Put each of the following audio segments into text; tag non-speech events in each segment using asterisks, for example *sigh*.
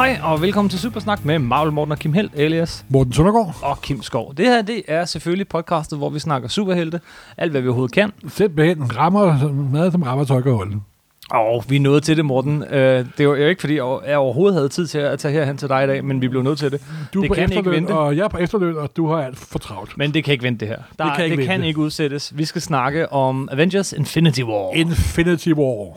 Hej og velkommen til Supersnak med Marvel Morten og Kim Helt, alias Morten Søndergaard. og Kim Skov. Det her, det er selvfølgelig podcastet, hvor vi snakker superhelte. Alt, hvad vi overhovedet kan. Simpelthen rammer mad, som rammer tøjkerholdet. Og vi er nået til det, Morten. Øh, det var jo ikke, fordi jeg overhovedet havde tid til at tage herhen til dig i dag, men vi blev nødt til det. Du er Det på kan ikke vente. og jeg er på efterløn, og du har alt for travlt. Men det kan ikke vente det her. Der, Det kan ikke det kan ikke udsættes. Vi skal snakke om Avengers Infinity War. Infinity War.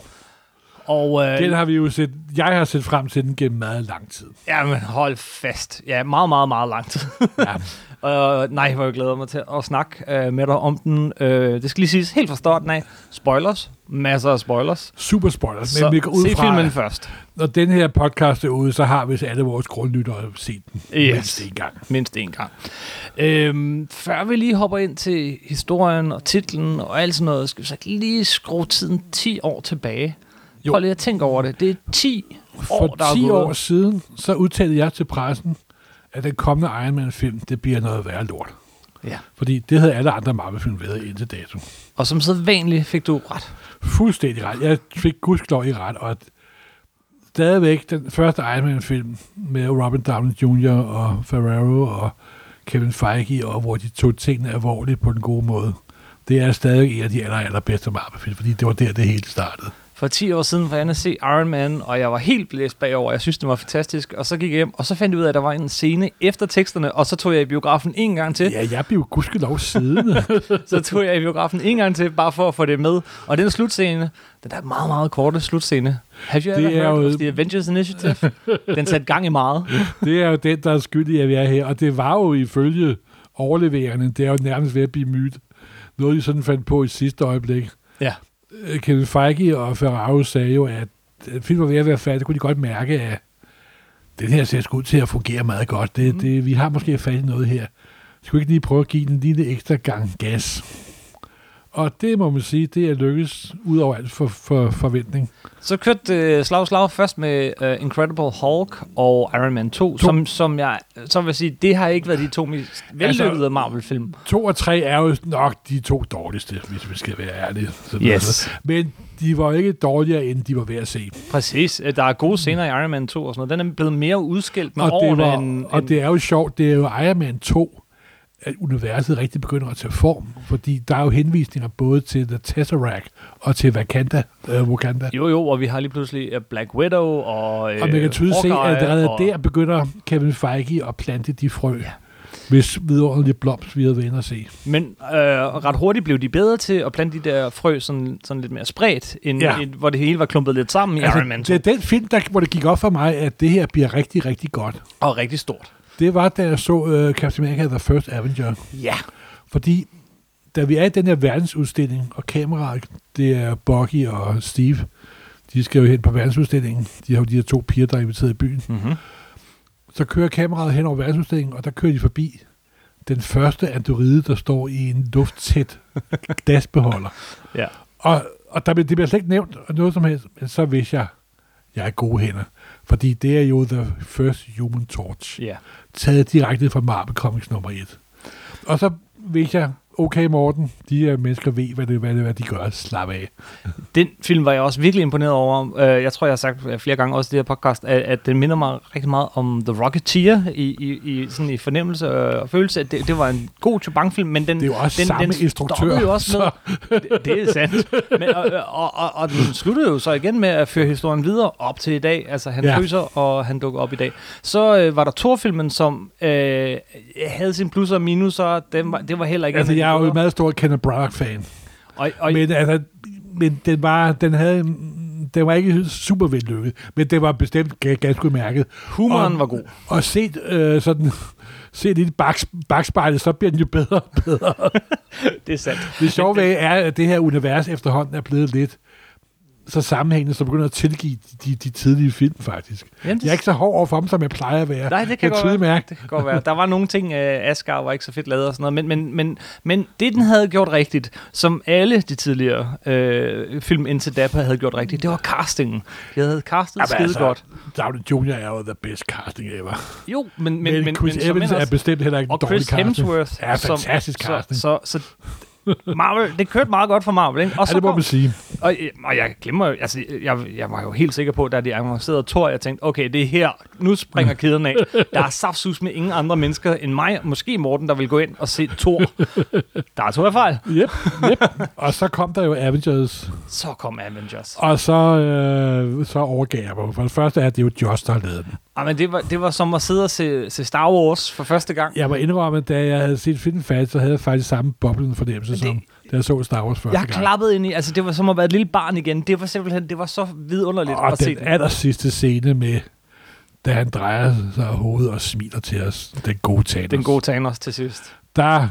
Og øh, Den har vi jo set, jeg har set frem til den gennem meget lang tid. jamen, hold fast. Ja, meget, meget, meget lang tid. Ja. *laughs* Og nej, hvor jeg glæder mig til at snakke øh, med dig om den. Øh, det skal lige siges helt fra starten af. Spoilers. Masser af spoilers. Super spoilers. Så Men vi går ud se fra, filmen først. når den her podcast er ude, så har vi alle vores grundlyttere set den Yes. mindst en gang. Mindst en gang. Øhm, før vi lige hopper ind til historien og titlen og alt sådan noget, skal vi så lige skrue tiden 10 år tilbage. Jo. Prøv lige at tænke over det. Det er 10 år, For der er 10 gået. år siden, så udtalte jeg til pressen, at den kommende Iron Man-film, det bliver noget værre lort. Ja. Fordi det havde alle andre Marvel-film været indtil dato. Og som sædvanligt fik du ret. Fuldstændig ret. Jeg fik gudskelov i ret, og stadigvæk den første Iron Man-film med Robin Downey Jr. og Ferrero og Kevin Feige, og hvor de tog tingene alvorligt på den gode måde. Det er stadig en af de aller, allerbedste Marvel-film, fordi det var der, det hele startede. For 10 år siden var jeg at se Iron Man, og jeg var helt blæst bagover. Jeg synes, det var fantastisk. Og så gik jeg hjem, og så fandt jeg ud af, at der var en scene efter teksterne, og så tog jeg i biografen en gang til. Ja, jeg blev gudskelov siddende. *laughs* Så tog jeg i biografen en gang til, bare for at få det med. Og den slutscene, den der meget, meget korte slutscene. Have you Det ever er heard jo- the Avengers Initiative? den satte gang i meget. *laughs* det er jo den, der er skyld i, at vi er her. Og det var jo ifølge overleveringerne, det er jo nærmest ved at blive myt. Noget, de sådan fandt på i sidste øjeblik. Ja. Øh, Kevin Feige og Ferraro sagde jo, at filmen var ved at være færdig. Kunne de godt mærke, at den her ser ud til at fungere meget godt. Det, Mhm. det, vi har måske fat i noget her. Skal vi ikke lige prøve at give den en lille ekstra gang gas? Og det må man sige, det er lykkes ud over alt for, for forventning. Så kørte uh, slag slag først med uh, Incredible Hulk og Iron Man 2, To. som, som jeg så vil sige, det har ikke været de to mest vellykkede Altså- Marvel-film. To og tre er jo nok de to dårligste, hvis vi skal være ærlige. Sådan altså. Men de var ikke dårligere, end de var ved at se. Præcis. Øh, Der er gode scener i Iron Man 2 og sådan noget. Den er blevet mere udskilt med og, det årene var, end, og end, det er jo sjovt, det er jo Iron Man 2, at universet rigtig begynder at tage form, fordi der er jo henvisninger både til The Tesseract og til Wakanda. Uh, Wakanda. Jo, jo, og vi har lige pludselig uh, Black Widow og øh, og man kan tydeligt se, at allerede og, der begynder Kevin Feige at plante de frø, Ja. hvis vidunderlige blomst vi havde været inde at se. Men øh, ret hurtigt blev de bedre til at plante de der frø sådan, sådan lidt mere spredt, end, ja. End, hvor det hele var klumpet lidt sammen i Iron Man 2. Altså, det er den film, der, hvor det gik op for mig, at det her bliver rigtig, rigtig godt. Og rigtig stort. Det var, da jeg så uh, Captain America The First Avenger. Ja. Fordi da vi er i den her verdensudstilling, og kameraet, det er Bucky og Steve, de skal jo hen på verdensudstillingen. De har jo de her to piger, der er inviteret i byen. Mm-hmm. Så kører kameraet hen over verdensudstillingen, og der kører de forbi den første androide, der står i en lufttæt *laughs* dasbeholder. Ja. Og, og der, det bliver slet ikke nævnt og noget som helst, men så vidste jeg, jeg er i gode hænder. Fordi det er jo The First Human Torch. Ja. Taget direkte fra Marvel Comics nummer 1. Og så vidste jeg, okay Morten, de her mennesker ved, hvad det, hvad det hvad de gør. Slap af. Den film var jeg også virkelig imponeret over. Øh, Jeg tror, jeg har sagt flere gange også i det her podcast, at, at den minder mig rigtig meget om The Rocketeer i, i, i, sådan i fornemmelse øh, og følelse. At det, det var en god Chubang-film, men den, Det er jo også den, samme den instruktør. jo også så- med, det, det er sandt. Men, og, og, og, og den sluttede jo så igen med at føre historien videre op til i dag. Altså, han Ja. fryser, og han dukker op i dag. Så øh, var der Thor-filmen, som øh, havde sine plusser og minuser. Den var, det var heller ikke... Altså, en de jeg er jo en meget stor Kenneth Branagh-fan. Og, og, Men, altså, men den, var, den, havde, den var ikke super vellykket, men det var bestemt ga- ganske udmærket. humoren og- var god. Og set øh, sådan, set i baks, bagspejlet, så bliver den jo bedre og bedre. *laughs* Det er sandt. Det sjove ved er, at det her univers efterhånden er blevet lidt så sammenhængende, så begynder at tilgive de, de, tidlige film, faktisk. Jamen, Jeg er ikke så hård over for dem, som jeg plejer at være. Nej, det kan jeg godt være. mærke. Det kan godt være. Der var nogle ting, uh, Asgard var ikke så fedt lavet og sådan noget, men, men, men, men det, den havde gjort rigtigt, som alle de tidligere uh, film indtil da havde gjort rigtigt, det var castingen. De havde castet Jamen, skide altså, godt. Downey Jr. er jo the best casting ever. Jo, men, men, Men, men, Chris men Evans er bestemt heller ikke en og dårlig Chris casting. Hemsworth. Ja, fantastisk som, casting. Så, så, så Marvel, det kørte meget godt for Marvel, ikke? Og Ja, det må kom, man sige. og, øh, og jeg glemmer altså, jeg, jeg var jo helt sikker på, da de annoncerede Thor, jeg tænkte, okay, det er her, nu springer kæden af. Der er saftsus med ingen andre mennesker end mig, måske Morten, der vil gå ind og se Thor. Der tog jeg fejl. Yep, yep. og så kom der jo Avengers, Så kom Avengers. og så, øh, så overgav jeg mig. For det første er, det er jo Josh, der har lavet den. Ah, men det, var, det var som at sidde og se, se Star Wars for første gang. Jeg må indrømme, da jeg havde set filmen færdig, så havde jeg faktisk samme boblende fornemmelse, det- som da jeg så Star Wars første Jeg gang. klappet ind i, altså det var som at være et lille barn igen. Det var simpelthen, det var så vidunderligt Og at se den den. aller sidste scene med, da han drejer sig af hovedet og smiler til os, den gode Thanos. Den gode Thanos til sidst. Der,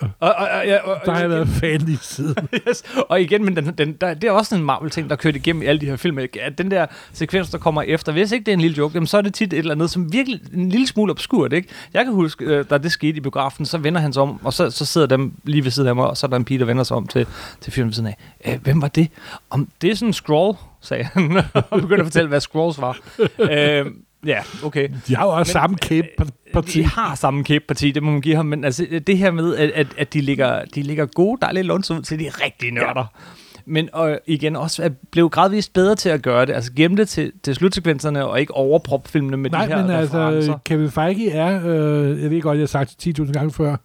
Og, og, og, og, der har jeg været fan lige siden. *laughs* yes. og igen, men den, den, der, det er også en Marvel-ting, der kørt igennem i alle de her film. At den der sekvens, der kommer efter, hvis ikke det er en lille joke, jamen, så er det tit et eller andet, som virkelig en lille smule obskurt. Ikke? Jeg kan huske, øh, da det skete i biografen, så vender han sig om, og så, så sidder dem lige ved siden af mig, og så er der en pige, der vender sig om til, til filmen ved siden af. Øh, hvem var det? Om det er sådan en scroll, sagde han, *laughs* og begyndte at fortælle, hvad scrolls var. øh, ja, okay. De har jo også Men, samme kæbe-parti. De har samme kæbeparti, det må man give ham, men altså, det her med, at, at, at de, ligger, de ligger gode, dejlige lunds ud til de rigtige nørder. Men og igen også er blev gradvist bedre til at gøre det, altså gemme det til, til slutsekvenserne, og ikke overproppe filmene med Nej, de her men referencer. altså, Kevin Feige er, øh, jeg ved godt, jeg har sagt det 10.000 gange før,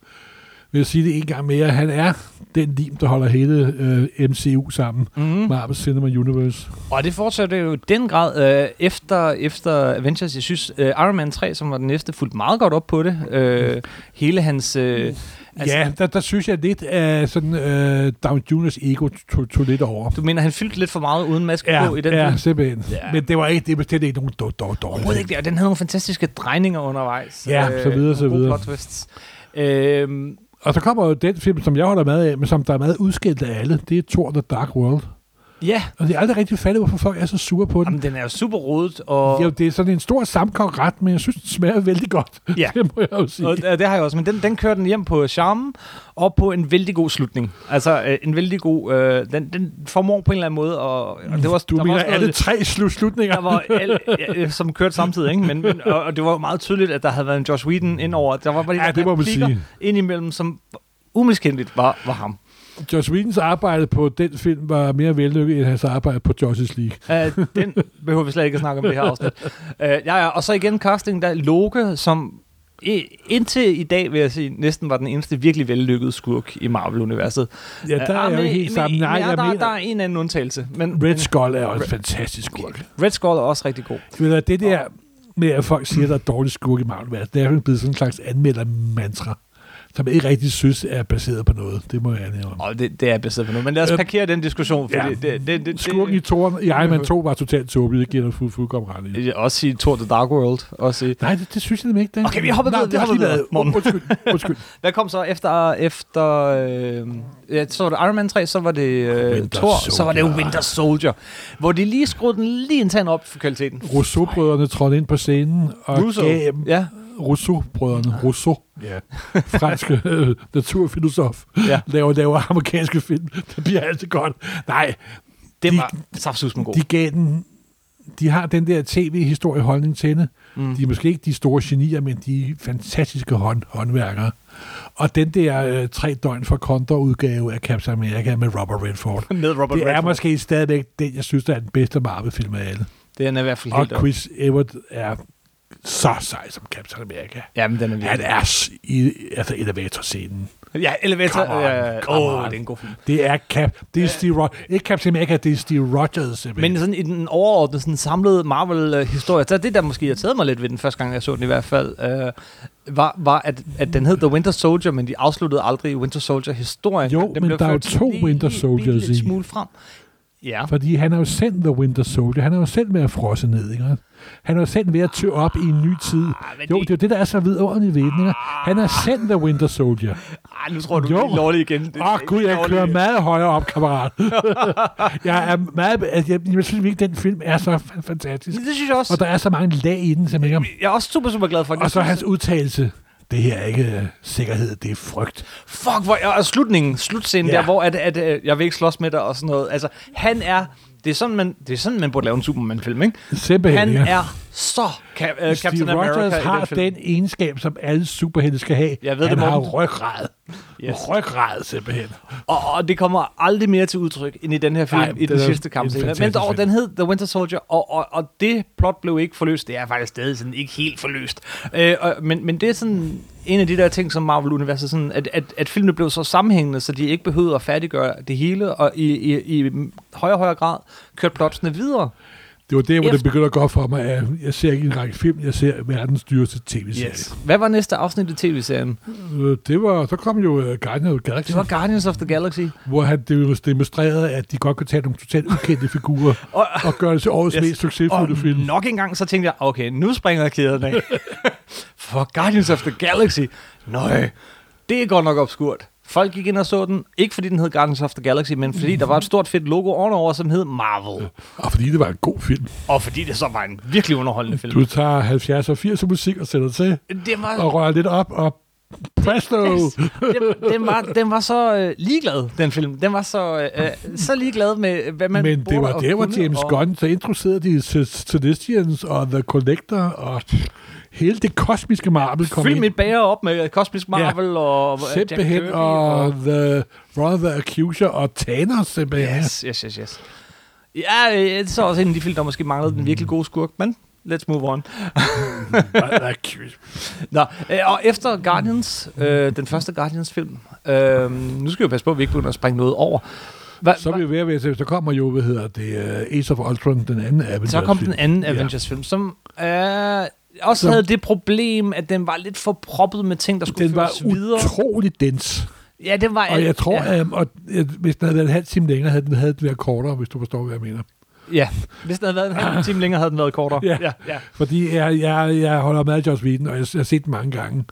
vil jeg sige det en gang mere, han er den lim, der holder hele øh, MCU sammen. Mm. Marvel Cinema Universe. Og det fortsætter jo i den grad øh, efter, efter Avengers. Jeg synes, øh, Iron Man 3, som var den næste, fulgte meget godt op på det. Øh, hele hans... Øh, Altså, ja, der, der synes jeg lidt, at sådan, øh, Down Juniors ego tog, tog lidt over. Du mener, han fyldte lidt for meget uden maske Ja, på i den ja film? simpelthen. Ja. Men det var ikke, det bestemt ikke nogen dårlig dår, Overhovedet ikke det, og den havde nogle fantastiske drejninger undervejs. Ja, så videre, så videre. plot twists. Øhm, og så kommer jo den film, som jeg holder meget af, men som der er meget udskilt af alle. Det er Thor The Dark World ja, Og det er aldrig rigtig fattigt, hvorfor folk er så sure på den. Jamen, den er jo super rodet, og, Jo, det er sådan en stor sammenkogret ret, men jeg synes, den smager vældig godt. *laughs* Ja. det må jeg jo sige. og det, har jeg også, men den, den kører den hjem på charmen, og på en vældig god slutning. Altså, øh, en vældig god, øh, den, den formår på en eller anden måde, og, og det var, du der mener var alle tre slu- slutninger? der var alle, ja, som kørte samtidig, ikke? Men, men, og, og det var meget tydeligt, at der havde været en Josh Whedon indover. Der var bare de Ja, der det må man sige. indimellem, som umiskendeligt var, var ham. Josh Whedons arbejde på den film var mere vellykket end hans arbejde på Justice League. Uh, den behøver vi slet ikke at snakke om det her afsnit. Uh, *laughs* ja, ja, og så igen casting der Loke, som indtil i dag, vil jeg sige, næsten var den eneste virkelig vellykkede skurk i Marvel-universet. Ja, der er Uh, jeg jo helt sammen. Nej, ja, jeg der, mener, der er en anden undtagelse. Men, Red Skull er også en fantastisk skurk. Red Skull er også rigtig god. Ved du, det der med, at folk siger, at der er dårlig skurk i marvel det er jo blevet sådan en slags anmelder-mantra, som jeg ikke rigtig synes er baseret på noget. Det må jeg om. Og det, det er baseret på nu. Men lad os Øh, parkere den diskussion, for ja. det, det, det, det, Skurken i Toren, i Iron Man 2 var totalt tåbelig, det giver dig fuld, fuldkommen ret i. også sige Thor The Dark World. Også sige. Nej, det, det synes jeg nemlig ikke. Det. Okay, vi hopper videre, vi hopper videre. Undskyld, undskyld. *laughs* Hvad kom så efter, efter øh, ja, så var det Iron Man 3, så var det øh, Thor, så var det. Winter Soldier, hvor de lige skruede den lige en tand op for kvaliteten. Rousseau-brødrene trådte ind på scenen og Russo. gav Ja, Rousseau-brødrene, Rousseau, ja. *laughs* franske øh, naturfilosof, ja. laver, laver amerikanske film. Det bliver altid godt. Nej, Det De- var saftsus med god. de gav den, de har den der tv-historieholdning til det. Mm. De er måske ikke de store genier, men de er fantastiske hånd, håndværkere. Og den der øh, tre døgn for kontra-udgave af Captain America med Robert Redford, *laughs* Med Robert det er Redford. måske stadigvæk den, jeg synes, der er den bedste Marvel-film af alle. Den er i hvert fald Og helt op. Chris Evert er så sej som Captain America. Jamen, den er Han virkelig. er s- i altså elevator-scenen. Ja, Elevator. Come on, ja, come Åh, on. det er en god film. Det er, Cap, det er Steve Rogers. Ikke Captain America, det er Steve Rogers. Men sådan i den overordnede, sådan samlede Marvel-historie, så det der måske irriterede mig lidt ved den første gang, jeg så den i hvert fald, øh, var, var at, at den hed The Winter Soldier, men de afsluttede aldrig Winter Soldier-historien. Jo, den men der er jo to lige Winter Soldiers bitte i. smule frem. Ja. Fordi han har jo sendt The Winter Soldier. Han har jo selv været frosset ned, ikke? Han har jo selv ved at tø op i en ny tid. men Jo, det- det er jo det, der er så vidunderligt ved den, ikke? Han har sendt The Winter Soldier. Ej, nu tror du, Jo. du er igen. Det er Åh oh, ikke gud, jeg kører meget højere op, kammerat. *laughs* jeg er meget... Altså, jeg, jeg synes virkelig, den film er så fa- fantastisk. Det synes jeg også. Og der er så mange lag i den, som ikke... Jeg er også super, super glad for det. Og så hans udtalelse. Det her er ikke øh, sikkerhed, det er frygt. Fuck, hvor, og slutningen, slutscenen Ja. der, hvor at, at, at, jeg vil ikke slås med dig og sådan noget. Altså, han er, det er sådan, man, det er sådan, man burde lave en Superman-film, ikke? Simpelthen, Han ja. er så ka- uh, Steve Captain America Rogers har den den egenskab, som alle superhelte skal have. Jeg ved Han det, har ryggrad. Yes. Ryggrad, simpelthen. Og, og det kommer aldrig mere til udtryk end i den her film, Nej, i den sidste kampscene. Men dog, den hed The Winter Soldier, og, og, og det plot blev ikke forløst. Det er faktisk stadig sådan ikke helt forløst. Øh, og, men, men det er sådan en af de der ting, som Marvel-universet, sådan, at, at, at filmene blev så sammenhængende, så de ikke behøvede at færdiggøre det hele, og i, i, i højere og højere grad kørte plotsene videre. Det var der, hvor det Efter- begynder at gå op for mig, at jeg ser ikke en række film, jeg ser verdens dyreste tv-serie. Yes. Hvad var næste afsnit i tv-serien? Øh, Det var, så kom jo uh, Guardian of the Galaxy, Det var Guardians of the Galaxy. hvor han det demonstrerede, at de godt kunne tage nogle totalt ukendte figurer *laughs* Og, og gøre det til årets Yes. mest succesfulde og film. nok en gang, så tænkte jeg, okay, nu springer jeg kæden af. *laughs* For Guardians of the Galaxy. Nøj, det er godt nok obskurt. Folk gik ind og så den, ikke fordi den hed Guardians of the Galaxy, men fordi der var et stort fedt logo ovenover, som hed Marvel. Og fordi det var en god film. Og fordi det så var en virkelig underholdende film. Du tager 70 og 80 musik og sætter til, Det var, og rører lidt op, og presto! Yes. den, den, var, den var så øh, ligeglad, den film. Den var så, øh, øh, så ligeglad med, hvad man Men det var der, hvor James og- Gunn, så introducerede de Celestians og The Collector, og hele det kosmiske Marvel kom Fyld ind. mit bager op med Cosmic Marvel ja. og øh, Jack Simpelthen, Kirby og The Brother the Accuser og Thanos simpelthen. Yes, yes, yes, yes. Ja, øh, det er så også en af de film, der måske manglede den virkelig gode skurk, men let's move on. *laughs* Nå, øh, og efter Guardians, øh, den første Guardians-film, øh, nu skal vi jo passe på, at vi ikke begynder at springe noget over. Hva, Så er vi ved at være så kommer jo, hvad hedder det, uh, Ace of Ultron, den anden Avengers så kom den anden Ja. Avengers-film, som øh, også Som- havde det problem, at den var lidt for proppet med ting, der skulle Den var føres videre. utrolig dens. Ja, den var... Og jeg tror, ja, at, og, at hvis den havde været en halv time længere, havde den, havde den været kortere, hvis du forstår, hvad jeg mener. ja, hvis den havde været en halv time længere, havde den været kortere. Ja. ja, ja. Fordi jeg, jeg, jeg holder med af Joss Whedon, og jeg, jeg har set den mange gange.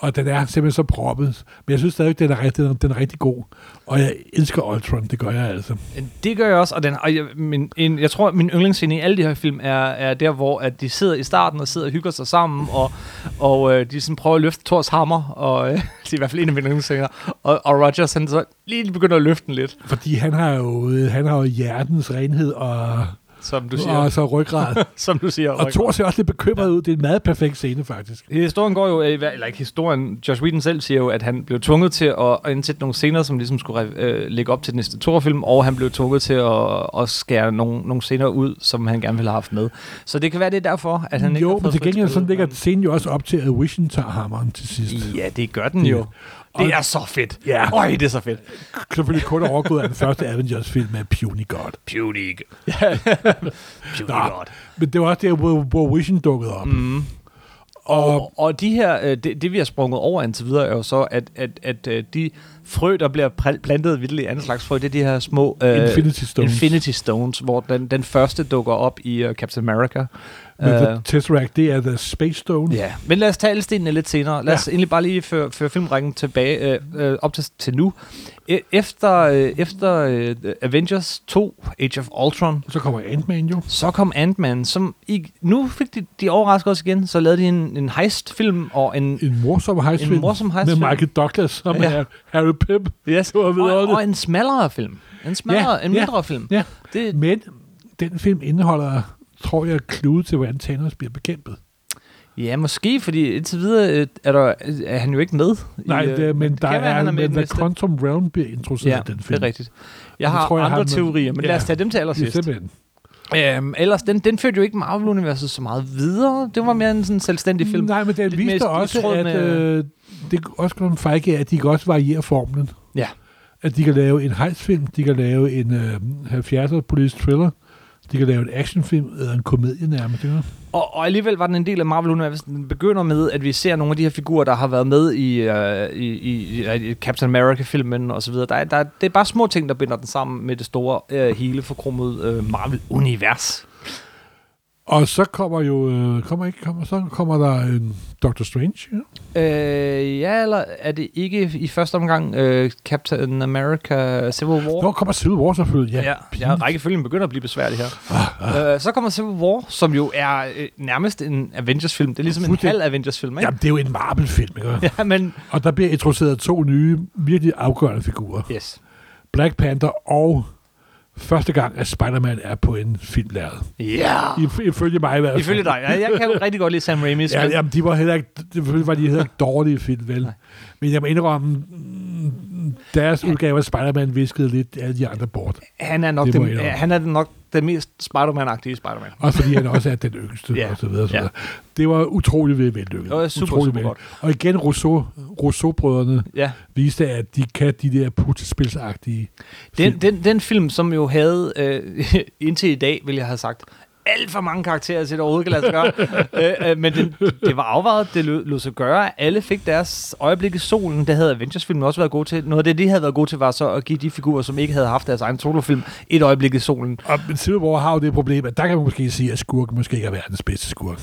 Og den er simpelthen så proppet. Men jeg synes stadig, den er, rigtig, den er, den er rigtig god. Og jeg elsker Ultron, det gør jeg altså. Det gør jeg også, og, den, og jeg, min, en, jeg tror, min yndlingsscene i alle de her film er, er der, hvor at de sidder i starten og sidder og hygger sig sammen, og, og øh, de sådan prøver at løfte Thors hammer, og øh, *laughs* det er i hvert fald en af mine yndlingsscener, og, og Rogers han så lige begynder at løfte den lidt, Fordi han har jo, øh, han har jo hjertens renhed og, som du siger. og så ryggrad. *laughs* som du siger. og Thor ser også lidt bekymret ud. Det er en meget perfekt scene, faktisk. Historien går jo, øh, eller ikke historien, Josh Whedon selv siger jo, at han blev tvunget til at, indsætte nogle scener, som ligesom skulle øh, lægge op til den næste Thor-film, og han blev tvunget til at, at skære nogle, nogle scener ud, som han gerne ville have haft med. Så det kan være, det er derfor, at han ikke jo, men til gengæld så spil, ligger scenen jo også op til, at Vision tager hammeren til sidst. Ja, det gør den jo. Og- Det er så fedt. Ja. Øj, det er så fedt. Selvfølgelig kun overgået af den første Avengers-film med Puny God. Puny. Puny *laughs* Nå. God. Men det var også der, hvor, hvor Vision dukkede op. Mm. Og, og de her, øh, det, det vi har sprunget over indtil videre, er jo så, at, at, at øh, de frø, der bliver plantet vildt i anden slags frø, det er de her små... øh, Infinity Stones. Infinity Stones, hvor den, den første dukker op i uh, Captain America. Men Øh, The Tesseract, det er The Space Stone. Ja, men lad os tage alle stenene lidt senere. Lad os Ja. egentlig bare lige føre, føre filmrækken tilbage øh, øh, op til, til nu. E- Efter, øh, efter øh, Avengers 2, Age of Ultron, Så kommer Ant-Man jo. så kom Ant-Man, som i, nu fik de, de overrasker os igen, så lavede de en, en heist-film og en, En morsom heistfilm. En morsom Med heistfilm. Michael Douglas, som Ja. er Harry Pip. yes, Det var og, vidunderligt. og en smallere film. En smallere, Ja, en ja. mindre film. Ja. Det, Men den film indeholder, tror jeg, klude til, hvordan Thanos bliver bekæmpet. ja, måske, fordi indtil videre øh, er, der, er han jo ikke med. Nej, i, øh, det, men det der være, er, er med men næste. Quantum Realm bliver introduceret Ja, den det film. er rigtigt. Jeg Det har tror jeg, andre han- teorier, men ja. lad os tage dem til Det er allersidst. simpelthen. Øhm, ellers, den, den førte jo ikke Marvel-universet så meget videre. Det var mere en sådan selvstændig film. Nej, men den viste også, at med- øh, det også kom Feige, at de kan også variere formlen. Ja. At de kan lave en heistfilm, de kan lave en øh, 70'er politisk thriller, de kan lave en actionfilm, eller en komedie nærmest. Ikke? Og, og alligevel var den en del af Marvel-universet. Den begynder med, at vi ser nogle af de her figurer, der har været med i, øh, i, i, i Captain America-filmen og så videre. Der, er- der, det er bare små ting, der binder den sammen med det store, øh, hele forkromede øh, Marvel-univers. Og så kommer jo, øh, kommer ikke, kommer, så kommer der en Doctor Strange. Ja? Øh, ja, eller er det ikke i første omgang øh, Captain America Civil War? Nå, kommer Civil War selvfølgelig. Ja, Ja, ja rækkefølgen begynder at blive besværlig her. Øh, så kommer Civil War, som jo er øh, nærmest en Avengers-film. Det er ligesom en Fuldstændig. halv Avengers-film, ikke? Jamen, det er jo en Marvel-film, ikke? *laughs* Ja, men... Og der bliver introduceret to nye, virkelig afgørende figurer. Yes. Black Panther og første gang, at Spider-Man er på en filmlæret. Ja! I- Ifølge mig i hvert fald. Ifølge dig. Ja, jeg kan *laughs* rigtig godt lide Sam Raimi's Ja, film. jamen, de var heller ikke, selvfølgelig var de heller ikke dårlige film, vel? Nej. Men jeg må indrømme, mm, deres udgave af Spider-Man viskede lidt alle de andre bort. Han er nok, Det den, han er nok den mest Spider-Man-agtige Spider-Man. Også fordi han også er den yngste, Ja. og så videre. Og så Ja. Det var utrolig vellykket. Det var super, Utrolig super godt. Og igen, Rousseau, Rousseau-brødrene Ja. viste, at de kan de der puttespilsagtige Den, film. den, den film, som jo havde, øh, *laughs* indtil i dag, vil jeg have sagt, alt for mange karakterer til, at det overhovedet kan lade sig gøre. øh, øh, men det, det var afvejet, det lød, lød sig gøre. Alle fik deres øjeblik i solen. Det havde Avengers-filmen også været god til. Noget af det, de havde været god til, var så at give de figurer, som ikke havde haft deres egen solofilm, et øjeblik i solen. Og men Civil War har jo det problem, at der kan man måske sige, at skurken måske ikke er verdens bedste skurk.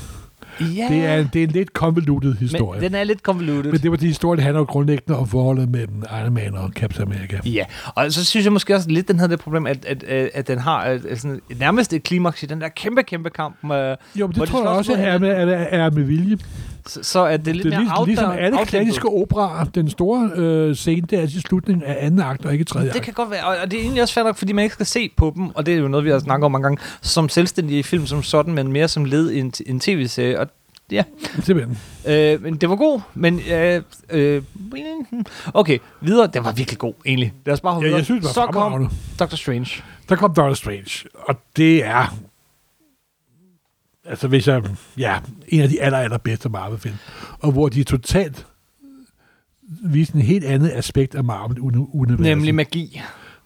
Ja, Det, er, det er en lidt convoluted historie. men den er lidt convoluted. Men det var de historier, der handler jo grundlæggende om forholdet mellem Iron Man og Captain America. Ja, og så synes jeg måske også lidt, den havde det problem, at, at, at, at den har øh, sådan, nærmest et klimaks i den der kæmpe, kæmpe kamp. Med, Jo, men det de tror jeg også er med, er, er med vilje. Så, så at det er lidt Det er mere lig, ligesom outdone- alle outdæmpet. klassiske operaer. Den store øh, scene, det er i slutningen af anden akt, og ikke tredje Det akt. kan godt være, og det er egentlig også fair nok, fordi man ikke skal se på dem, og det er jo noget, vi har snakket om mange gange, som selvstændige film som sådan, men mere som led i en, en tv-serie. Og ja, Simpelthen. øh, men det var god, men øh, øh, okay, videre, det var virkelig god, egentlig. Lad os bare hoppe Ja, jeg synes, det var Så kom. Doctor Strange. Der kom Doctor Strange, og det er... Altså hvis jeg... Ja, en af de aller, aller bedste Marvel-film. Og hvor de totalt viste en helt andet aspekt af Marvel-universet. Nemlig magi.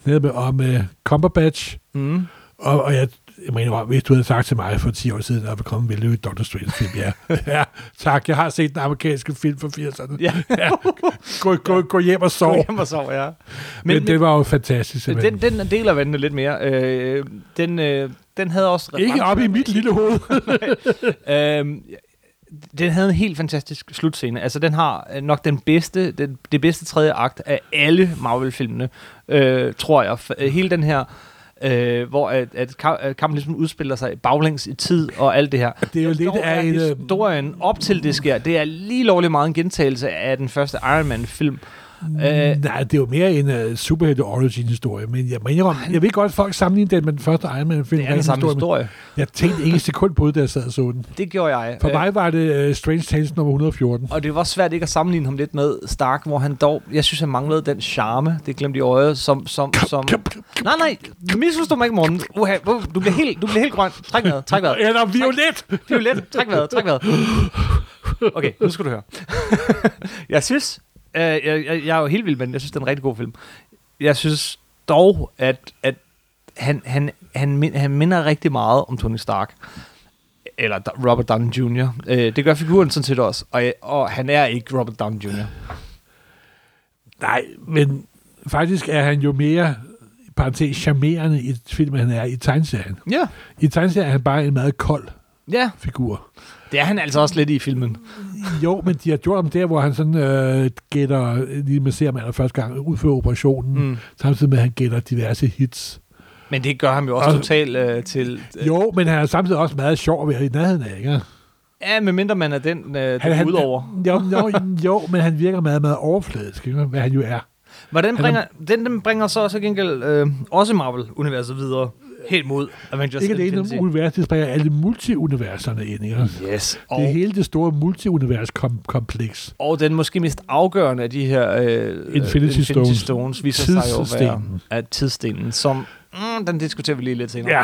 Netop om uh, Cumberbatch, Mm. og, og jeg, jeg mener, hvis du havde sagt til mig for 10 år siden, at der kom en vellykket Doctor Strange-film, ja. *laughs* ja, tak, jeg har set den amerikanske film fra 80'erne. Ja, *laughs* Ja, gå, gå, gå hjem og sov. gå hjem og sov, ja. Men, men det var jo fantastisk, den, den deler vandene lidt mere. Øh, den, øh, den havde også... Ikke op i mit lille hoved. *laughs* Øhm, den havde en helt fantastisk slutscene. Altså, den har øh, nok den bedste, den, det bedste tredje akt af alle Marvel-filmene, øh, tror jeg. Øh, hele den her, øh, hvor at, at ka- at kampen ligesom udspiller sig baglæns i tid og alt det her. Det er jo lidt af en... øh, Historien op til det sker, det er lige lovlig meget en gentagelse af den første Iron Man-film. Øh, Nej, det er jo mere en uh, superhelte origin historie, men jeg, men jeg, jeg ved godt, at folk sammenligner den med den første Iron Man film. det er den samme historie. men Jeg tænkte ikke et sekund på det, da jeg sad og så den. Det gjorde jeg. For Øh, mig var det uh, Strange Tales nummer 114. Og det var svært ikke at sammenligne ham lidt med Stark, hvor han dog, jeg synes, han manglede den charme, det glemte i øjet, som... som, som nej, nej, misforstå mig ikke, Morten. Uha, uh, du bliver helt, du bliver helt grøn. Træk vejret, træk vejret. Eller violet! Violet, træk vejret, træk vejret. Okay, nu skal du høre. *laughs* jeg synes, øh, jeg, jeg, jeg er jo helt vild med den, jeg synes, det er en rigtig god film. Jeg synes dog, at, at han, han, han, han minder rigtig meget om Tony Stark. Eller Robert Downey Jr. Øh, det gør figuren sådan set også. Og, og han er ikke Robert Downey Jr. Nej, men faktisk er han jo mere parentes charmerende i film, end han er i tegneserien. Ja. I tegneserien er han bare en meget kold Ja, figur. det er han altså også lidt i filmen. Jo, men de har gjort ham der, hvor han sådan øh, gætter, lige med ser man allerførste gang, udfører operationen, mm. Samtidig med, at han gætter diverse hits. Men det gør ham jo også Og- totalt øh, til... Øh, Jo, men han er samtidig også meget sjov at være i nærheden af, ikke? Ja, medmindre man er den, øh, Han, den han, udover. Jo, jo, jo, men han virker meget, meget overfladisk, ikke? hvad han jo er. Hvordan Han er- bringer, den, den bringer så også gengæld øh, også Marvel-universet videre. Helt mod Avengers Ikke alene Infinity. om universet, det alle multiuniverserne ind, ikke? Yes. Det er hele det store multiunivers-kompleks. og den måske mest afgørende af de her øh, Infinity Stones. Stones viser sig jo at være at tidsstenen, som... Mm, den diskuterer vi lige lidt senere. Ja,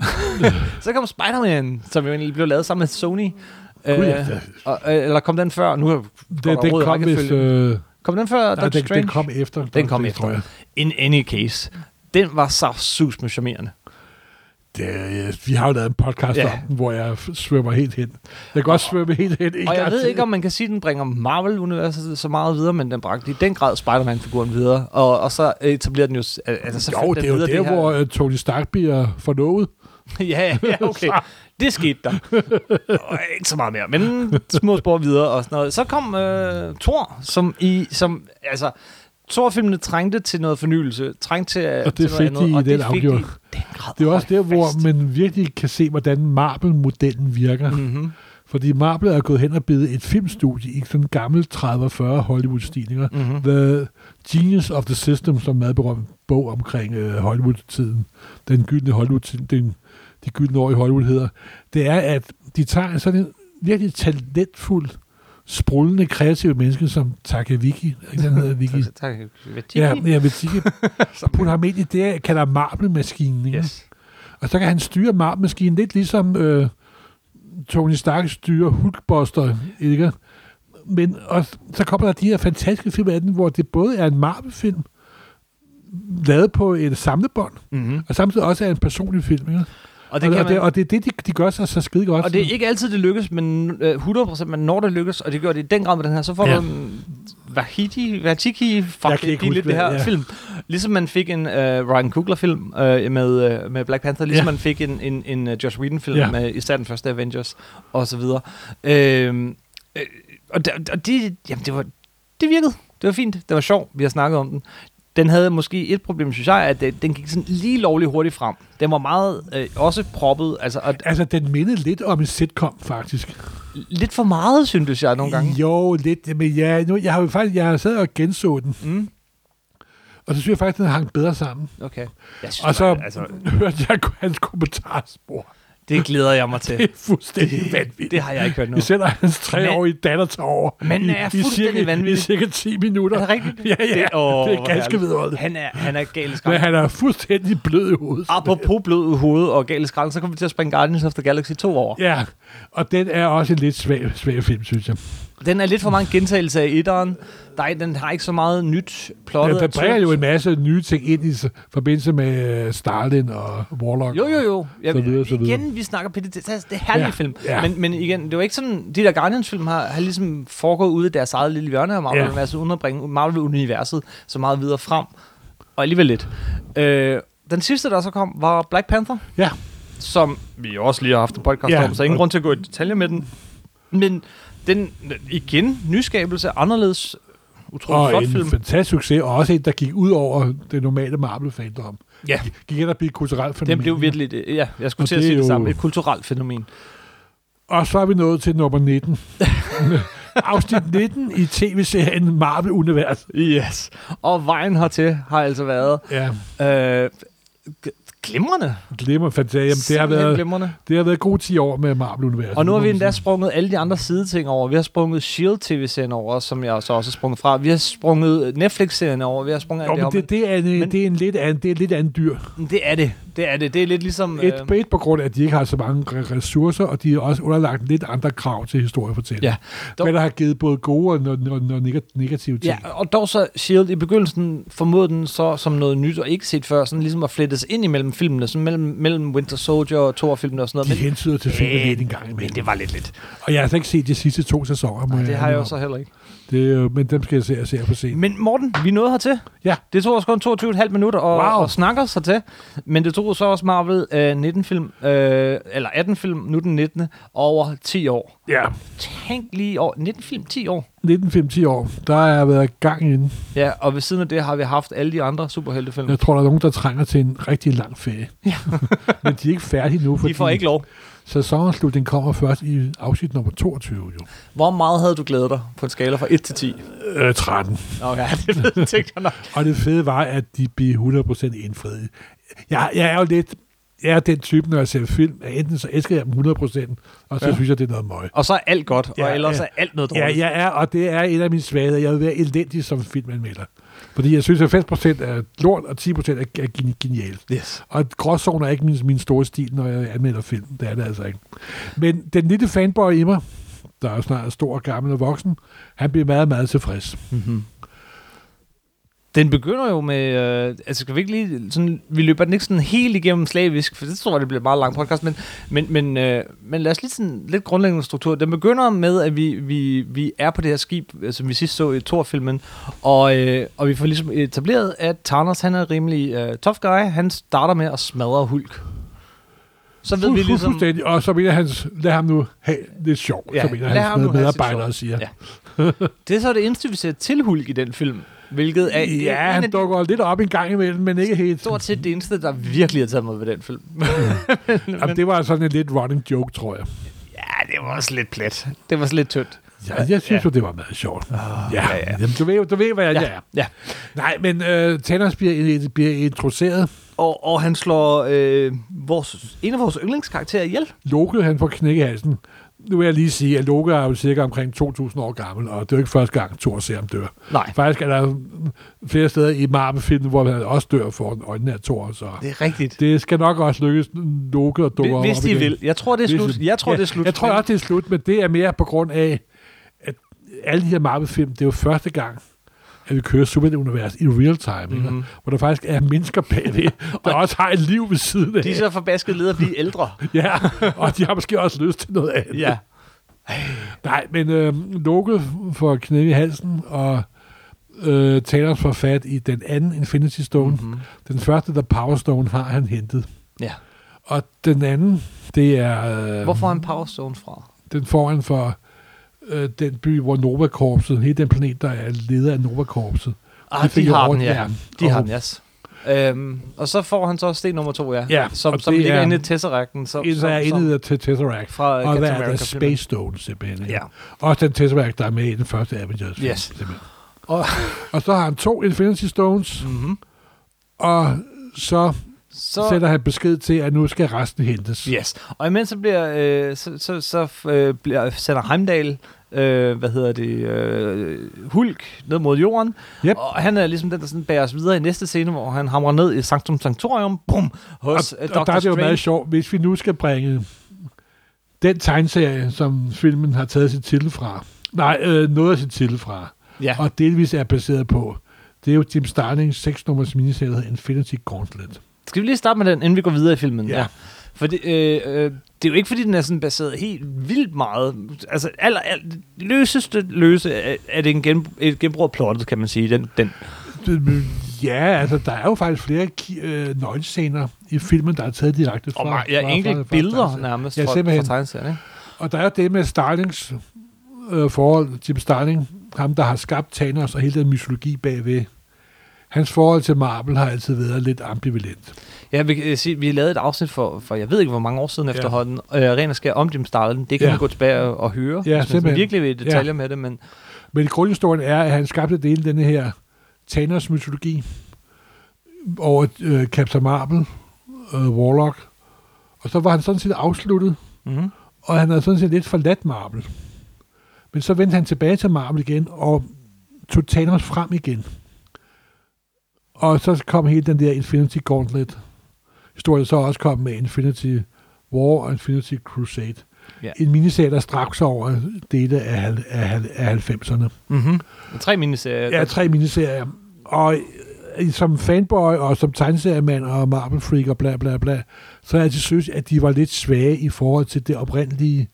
*laughs* Så kom Spider-Man, som jo egentlig blev lavet sammen med Sony. Øh, ja. og, øh, eller kom den før? Nu det, det kom vist... Øh, Kom den før nej, den, den kom efter. Den kom efter. Tror jeg. In any case. Den var så sus med charmerende. Det, øh, vi har jo lavet en podcast Ja. om hvor jeg svømmer helt hen. Jeg kan også svømme helt hen. en Og jeg ved til. ikke, om man kan sige, at den bringer Marvel-universet så meget videre, men den bragte i den grad Spider-Man-figuren videre. Og, og så etablerer den jo... Altså, så Jo, det er jo der, det hvor uh, Tony Stark bliver forlovet. *laughs* ja, ja, okay. Det skete der. *laughs* Og ikke så meget mere, men små spor videre og sådan noget. Så kom øh, Thor, som i... Som, altså, Thor-filmene trængte til noget fornyelse, trængte til, Og det til noget de andet, i og den det fik de i den grad. Det er også der, hvor fast. man virkelig kan se, hvordan Marvel-modellen virker. Mm. Mhm. Fordi Marvel er gået hen og blevet et filmstudie i sådan en gammel 30-40 Hollywood-stil. Mm-hmm. The Genius of the System, som er en meget berømt bog omkring øh, Hollywood-tiden. Den gyldne Hollywood den, de gyldne år i Hollywood hedder. Det er, at de tager sådan en virkelig talentfuld, sprudlende, kreative menneske som Takaviki. Ikke den hedder *laughs* Vicky? Tak, tak. Ja, ja. *laughs* Som- Putter ham ind i det, kalder Marvel-maskinen. ikke? Yes. Og så kan han styre Marvel-maskinen lidt ligesom øh, Tony Stark styrer Hulkbuster, ikke? Men og så kommer der de her fantastiske film af den, hvor det både er en Marvel-film, lavet på et samlebånd, Mm-hmm. og samtidig også er en personlig film. Ikke? Og det og, kan og, det, man, og det er det, de, de gør sig så skide godt. og det er ikke altid, det lykkes, men øh, 100%, men når det lykkes, og det gør det i den grad med den her, så får Ja. en Vahidi, Vatiki, fuck, Jeg kan det ikke er lidt det her ja. film. Ligesom man fik en øh, Ryan Coogler-film øh, med, øh, med Black Panther, ligesom Ja. man fik en, en, en uh, Josh Whedon-film Ja. med især den første Avengers, og så videre. Øh, øh, og de, og de, jamen, det, var, det virkede. Det var fint. Det var sjovt. Vi har snakket om den. Den havde måske et problem, synes jeg, at det, den gik sådan lige lovligt hurtigt frem. Den var meget øh, også proppet, altså og, Altså, den mindede lidt om en sitcom, faktisk. lidt for meget, synes jeg nogle gange. Jo, lidt. Men ja, nu, jeg har jo faktisk jeg har sad og genså den, Mm, og så synes jeg faktisk, den hang bedre sammen. okay. Jeg synes, Og så bare, altså, *laughs* hørte jeg hans kommentarspor. Det glæder jeg mig *laughs* Det til. er fuldstændig vanvittigt. Det har jeg ikke hørt nu. Især når hans treårige datter tager over. I, er i fuldstændig cirka, vanvittig. I cirka 10 minutter. Er det rigtigt? Ja, ja. Det, åh, det er ganske vidunderligt. Han er, han er gal Men skrald. han er fuldstændig blød i hovedet. Apropos blød i hovedet og gal skrald, så kommer vi til at springe Guardians of the Galaxy 2 over. Ja, og den er også en lidt svag, svag film, synes jeg. Den er lidt for meget en gentagelse af etteren. Er, den har ikke så meget nyt plottet. Af bringer jo en masse nye ting ind i forbindelse med øh, Stalin og Warlock. Jo, jo, jo. Ja, Så videre, så videre. Igen, vi snakker på det, det er herlige Ja, film. ja. Men, men igen, det var ikke sådan, de der Guardians-film har, har ligesom foregået ude i deres eget lille hjørne af Marvel, Ja. uden at bringe Marvel-universet så meget videre frem. Og alligevel lidt. Øh, den sidste, der så kom, var Black Panther. Ja. Som vi også lige har haft en podcast Ja, om, så ingen grund til at gå i detaljer med den. Men den, igen, nyskabelse, anderledes, utrolig og flot en film. fantastisk succes, og også en, der gik ud over det normale Marvel-fandom. Ja. Gik ind og blev et kulturelt fænomen. Den blev virkelig, det- ja, jeg skulle Og til at det sige det jo- samme, et kulturelt fænomen. Og så er vi nået til nummer 19. *laughs* Afsnit 19 i tv-serien Marvel-univers. Yes. Og vejen hertil har altså været Ja, øh, glimrende. glemmer fantastisk. Jamen, det, har været, glimrende. det har været gode 10 år med Marvel-universet. Og nu har vi endda sprunget alle de andre sideting over. Vi har sprunget Shield tv-serien over, som jeg så også har sprunget fra. Vi har sprunget Netflix-serien over. Vi har sprunget Jo, det men det, det, er en, Men- det, er en lidt anden, det er lidt andet dyr. Det er det. Det er det. Det er lidt ligesom... Et, øh, et på grund af, at de ikke har så mange re- ressourcer, og de er også underlagt lidt andre krav til historiefortælling. Ja. Men der har givet både gode og, og, og, og nega- negative ting. Ja, og dog så Shield i begyndelsen formodede den så som noget nyt og ikke set før, sådan ligesom at flettes ind imellem filmene, sådan mellem, mellem Winter Soldier og Thor-filmene og sådan De noget. Men, hentyder til filmen Men- lidt en gang men imellem. det var lidt lidt. Og jeg har altså ikke set de sidste to sæsoner. Nej, det har jeg jo så heller ikke. Det, jo- men dem skal jeg se, jeg se på se. Men Morten, vi nåede hertil. Ja. Det tog os kun 22,5 minutter at, Wow. at snakke os hertil. Men det tog så også Marvel øh, 19 film, øh, eller 18 film, nu den 19. over 10 år. Ja, Tænk lige over 19 film, 10 år. 19-5-10 år, der har jeg været gang inden. Ja, og ved siden af det har vi haft alle de andre superheltefilm. Jeg tror, der er nogen, der trænger til en rigtig lang ferie. Ja. *laughs* men de er ikke færdige nu, fordi De får ikke lov. Sæsonafslutningen kommer først i afsnit nummer 22. Jo. Hvor meget havde du glædet dig på en skala fra 1 til 10? Øh, 13. Okay, *laughs* det tænkte jeg nok. Og det fede var, at de blev 100% indfriet. Jeg, jeg er jo lidt... Jeg er den type, når jeg ser film, at enten så elsker jeg dem 100%, og så Ja. ja. synes jeg, det er noget møg. Og så er alt godt, Ja, og ellers ja. er alt noget Ja, dårligt. jeg er, og det er en af mine svagheder. Jeg vil være elendig som filmanmelder. Fordi jeg synes, at 80% er lort, og 10% er, er gen- genialt. Yes. Og gråzone er ikke min, min store stil, når jeg anmelder film. Det er det altså ikke. Men den lille fanboy i mig, der er snart stor, gammel og voksen, han bliver meget, meget tilfreds. Mm-hmm. Den begynder jo med, øh, altså skal vi ikke lige, sådan, vi løber den ikke sådan helt igennem slavisk, for det tror jeg, det bliver en meget lang podcast, men, men, men, øh, men lad os lige sådan lidt grundlæggende struktur. Den begynder med, at vi, vi, vi er på det her skib, øh, som vi sidst så i Thor-filmen, og, øh, og vi får ligesom etableret, at Thanos, han er rimelig øh, tough guy, han starter med at smadre Hulk. Så ved vi ligesom... Fuldstændig. Og så mener han, lad ham nu have lidt sjov, Ja, så mener hans medarbejdere siger. Ja. Det er så det eneste, vi ser til Hulk i den film, hvilket er Ja, han dukker lidt op en gang imellem, men ikke helt. stort set det eneste, der virkelig har taget mig ved den film. *laughs* Jamen, det var sådan en lidt running joke, tror jeg. Ja, det var også lidt plet. Det var også lidt tyndt. Ja, jeg synes jo, det var meget sjovt. ja, ja, ja. Jamen, du, ved, du ved, hvad jeg Ja, er. ja. Nej, men øh, Thanos bliver, bliver introduceret. Og, og han slår øh, vores, en af vores yndlingskarakterer ihjel. Loke, han får knæk i halsen. Nu vil jeg lige sige, at Loke er jo cirka omkring 2.000 år gammel, og det er jo ikke første gang, Thor ser ham dør. Nej, Faktisk er der flere steder i Marvel-filmen, hvor han også dør for øjnene af Thor, så det er rigtigt. det skal nok også lykkes Loke og dukke Hvis de igen. vil. Jeg tror, det er Hvis slut. Jeg tror, ja, det er slut. Jeg tror også, det er slut, men det er mere på grund af, at alle de her Marvel-film, det er jo første gang, at vi kører Superman-univers i real time, mm-hmm. Mhm. hvor der faktisk er mennesker bagved, *laughs* der også har et liv ved siden af. De er så forbasket led at blive *laughs* ældre. Ja, og de har måske også lyst til noget andet. Ja. Nej, men øh, Loke får knæk i halsen, og øh, Thanos får fat i den anden Infinity Stone. Mm-hmm. Den første, der Power Stone, har han hentet. Ja. Og den anden, det er... Øh, Hvor får han Power Stone fra? Den får han for øh, den by, hvor Nova Korpset, hele den planet, der er leder af Nova Korpset. Ah, de jo har den, ja. De Og- har den, yes. Øhm, og så får han så sten nummer to, ja. Ja, som, og som ligger er- inde i Tesseracten. Som, Så er som, inde til Tesseract. fra Og hvad er der? Space Stone, simpelthen. Ja. Også den Tesseract, der er med i den første Avengers. Yes. simpelthen. Og, Og så har han to Infinity Stones, mm-hmm. og så, Så, sætter han besked til, at nu skal resten hentes. Yes. Og imens så bliver, øh, så, så, så øh, bliver, sender Heimdall, øh, hvad hedder det, øh, Hulk ned mod jorden. Yep. Og han er ligesom den, der sådan bærer os videre i næste scene, hvor han hamrer ned i Sanctum Sanctorium, bum, hos og, øh, og der Dr. er det jo meget sjovt, hvis vi nu skal bringe den tegneserie, som filmen har taget sit titel fra, nej, øh, noget af sit titel fra, Ja. og delvis er baseret på, det er jo Jim Starlings 6-nummers miniserie, der hedder Infinity Gauntlet. Skal vi lige starte med den, inden vi går videre i filmen? Ja. For det, øh, øh, det er jo ikke, fordi den er sådan baseret helt vildt meget. Altså, aller, aller, løseste løse er, er det en gen, et genbrug af plottet, kan man sige. Den, den. Ja, altså, der er jo faktisk flere øh, nøglescener i filmen, der er taget direkte fra. Og ma- ja, fra- enkelte fra- fra billeder tegneserien. nærmest Ja, fra, fra tegneserien. Ikke? Og der er det med Starlings øh, forhold, Jim Starling, ham der har skabt Thanos og hele den mytologi bagved. Hans forhold til Marvel har altid været lidt ambivalent. Ja, vi, kan sige, vi lavede et afsnit for, for jeg ved ikke, hvor mange år siden Ja. efterhånden, øh, ren og skær om Jim Starlin. Det kan Ja. man gå tilbage og, og høre, Ja, hvis man virkelig vil i detaljer Ja. med det. Men Men grundhistorien er, at han skabte dele denne her Thanos-mytologi over øh, Captain Marvel, øh, Warlock, og så var han sådan set afsluttet, mm-hmm. og han havde sådan set lidt forladt Marvel. Men så vendte han tilbage til Marvel igen, og tog Thanos frem igen. Og så kom hele den der Infinity Gauntlet. Historien så også kom med Infinity War og Infinity Crusade. Ja. En miniserie, der straks over dele af, af, af 90'erne. Mm-hmm. Tre miniserier. Ja, tre miniserier. Og øh, som fanboy og som tegneseriemand og Marvel freak og bla bla bla, så har jeg altid synes, at de var lidt svage i forhold til det oprindelige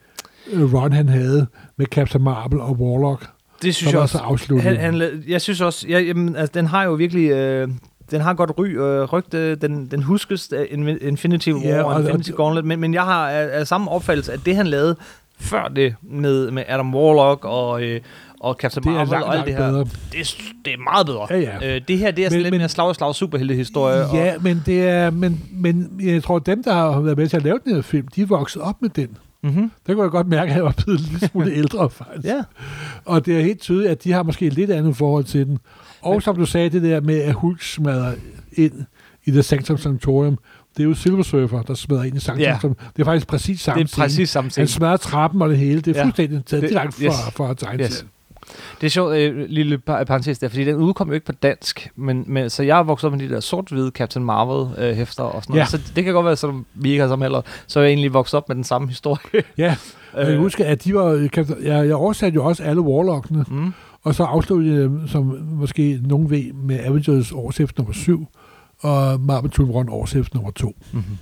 øh, run, han havde med Captain Marvel og Warlock, det synes jeg også. så. Han, han, jeg synes også, jeg, jamen, altså, den har jo virkelig, øh, den har godt ry, øh, rygte, den, den huskes Invi- Infinity War Ja, og- og, og- Infinity Gauntlet, men, men jeg har af, af samme opfattelse, at det han lavede før det med, med Adam Warlock og, øh, og Captain det Marvel langt, og alt det her, bedre. det er, det er meget bedre. Ja, ja. Øh, det her, det er sådan Men- lidt men- mere slag og slag superheltehistorie. og, Ja, men, det er, men, men jeg tror, at dem, der har været med til at lave den her film, de er vokset op med den. mm-hmm. Der kunne jeg godt mærke, at jeg var blevet lille smule *laughs* ældre, faktisk. ja. Og det er helt tydeligt, at de har måske et lidt andet forhold til den. Og Men- som du sagde, det der med, at Hulk smadrer ind i The Sanctum Sanctorium, det er jo Silver Surfer, der smadrer ind i Sanctum Ja. Sanctorium. Det er faktisk præcis samme Det er præcis samme scene. Han smadrer trappen og det hele. Det er Ja. fuldstændig taget Det- direkte fra, yes. fra tegneserien. Yes. Det er sjovt, øh, lille par- parentes der, fordi den udkom jo ikke på dansk, men, men så jeg er vokset op med de der sort-hvide Captain Marvel øh, hæfter og sådan noget, Ja. så det kan godt være, at vi ikke har samme alder, så er jeg egentlig vokset op med den samme historie. Ja, og jeg Øh, husker, at de var, jeg, jeg oversatte jo også alle Warlockene, mm, og så afsluttede jeg som måske nogen ved, med Avengers årsæft nummer 7, og Marvel Toon Run årsæft nummer 2. mm-hmm.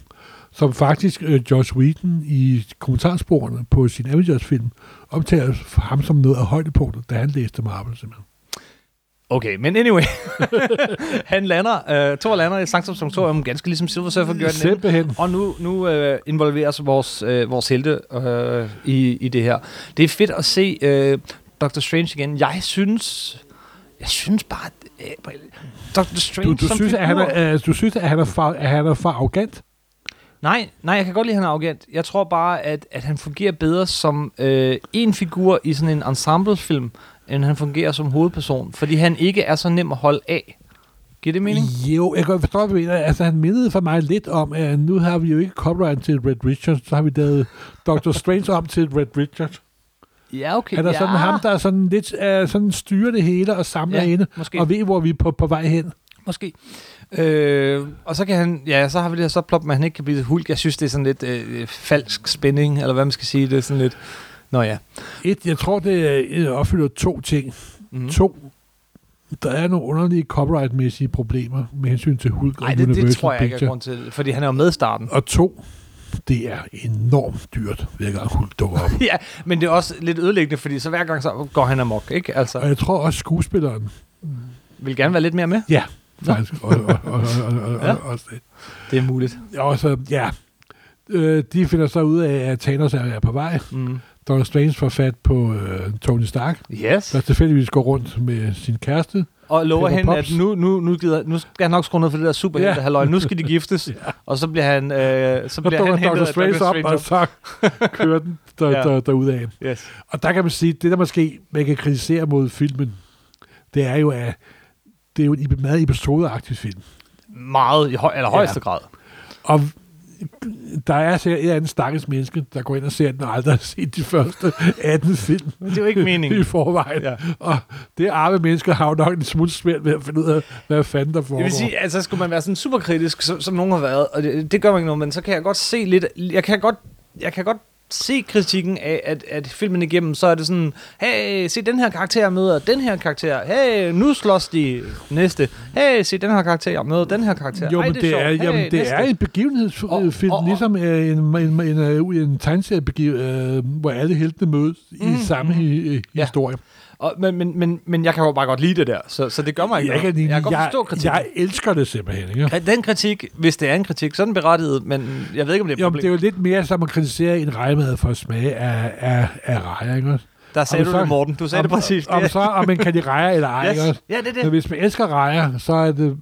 som faktisk øh, Josh Whedon i kommentarsporene på sin Avengers-film omtaler ham som noget af højdepunktet, da han læste Marvel simpelthen. Okay, men anyway. *laughs* han lander, øh, Thor lander i Sanctum Sanctorium, ganske ligesom Silver Surfer gjorde den. Simpelthen. Og nu, nu øh, involveres vores, øh, vores helte øh, i, i det her. Det er fedt at se øh, Doctor Strange igen. Jeg synes, jeg synes bare, at, øh, Doctor Strange Du, du, synes, at han er, øh, du synes, at han er for, at han er for arrogant? Nej, nej, jeg kan godt lide, at han er arrogant. Jeg tror bare, at, at han fungerer bedre som øh, en figur i sådan en ensemblefilm, end han fungerer som hovedperson, fordi han ikke er så nem at holde af. Giver det mening? Jo, jeg kan forstå, hvad du mener. Altså, han mindede for mig lidt om, at nu har vi jo ikke copyright til Red Richard, så har vi lavet Dr. Strange om til Red Richard. Ja, okay. Han er ja. sådan ham, der er sådan lidt uh, sådan styrer det hele og samler Ja, inde, måske. og ved, hvor vi er på, på vej hen. Måske. Øh, og så kan han, ja, så har vi det her så plop, at han ikke kan blive hulk. Jeg synes, det er sådan lidt øh, falsk spænding, eller hvad man skal sige. Det er sådan lidt, nå ja. Et, jeg tror, det øh, opfylder to ting. Mm. To, der er nogle underlige copyright-mæssige problemer med hensyn til Hulk Nej, det, det tror jeg ikke er grund til, fordi han er jo med i starten. Og to, det er enormt dyrt, hver gang Hulk dukker op. *laughs* ja, men det er også lidt ødelæggende, fordi så hver gang så går han amok, ikke? Altså, og jeg tror også, skuespilleren vil gerne være lidt mere med. Ja, faktisk. Og, og, og, og, og, Ja. og, også det. Det er muligt. Ja, Og så, ja, øh, de finder så ud af, at Thanos er, på vej. Mm. Dr. Strange får fat på øh, Tony Stark, Yes. der tilfældigvis går rundt med sin kæreste. Og lover Pepper hende, at Pops. nu, nu, nu, gider, nu skal han nok skrue ned for det der superhelte Ja. halløj. Nu skal de *laughs* giftes. Ja. Og så bliver han, øh, så bliver han hentet Dr. Strange op, og så *laughs* kører den der, ja. der, derudad. Yes. Og der kan man sige, det der måske, man kan kritisere mod filmen, det er jo, at det er jo en meget episodeagtig film. Meget i høj, eller højeste Ja. grad. Og der er sikkert et andet stakkels menneske, der går ind og ser den, og aldrig har set de første 18 film det er jo ikke meningen. i forvejen. Ja. Og det arme mennesker har jo nok en smule svært ved at finde ud af, hvad fanden der foregår. Jeg vil sige, altså skulle man være sådan super kritisk, som, som nogen har været, og det, det gør man ikke noget, men så kan jeg godt se lidt, jeg kan godt, jeg kan godt se kritikken af, at, at filmen igennem, så er det sådan, hey, se den her karakter møder den her karakter, hey, nu slås de næste, hey, se den her karakter møder den her karakter, Jo, Ej, men det, det, sjovt. er, hey, jamen, det næste. er en begivenhedsfilm, Og- og- og- ligesom øh, en, en, en, en, en tegneseriebegivenhed, øh, hvor alle heltene mødes Mm, i samme mm. hi- Ja. Og, men, men, men, men jeg kan jo bare godt lide det der, så, så det gør mig ikke jeg, noget. kan, jeg kan godt jeg, forstå kritikken. jeg elsker det simpelthen. Ikke? Den kritik, hvis det er en kritik, så er den berettiget, men jeg ved ikke, om det er et Jo, problem. det er jo lidt mere som at kritisere en rejemad for at smage af, af, af rejer, ikke? Der sagde Om du så- det, Morten. Du sagde om, det præcis. Om, så, om man kan de rejer eller ej, yes. Ja, det er det. Men hvis man elsker rejer, så er det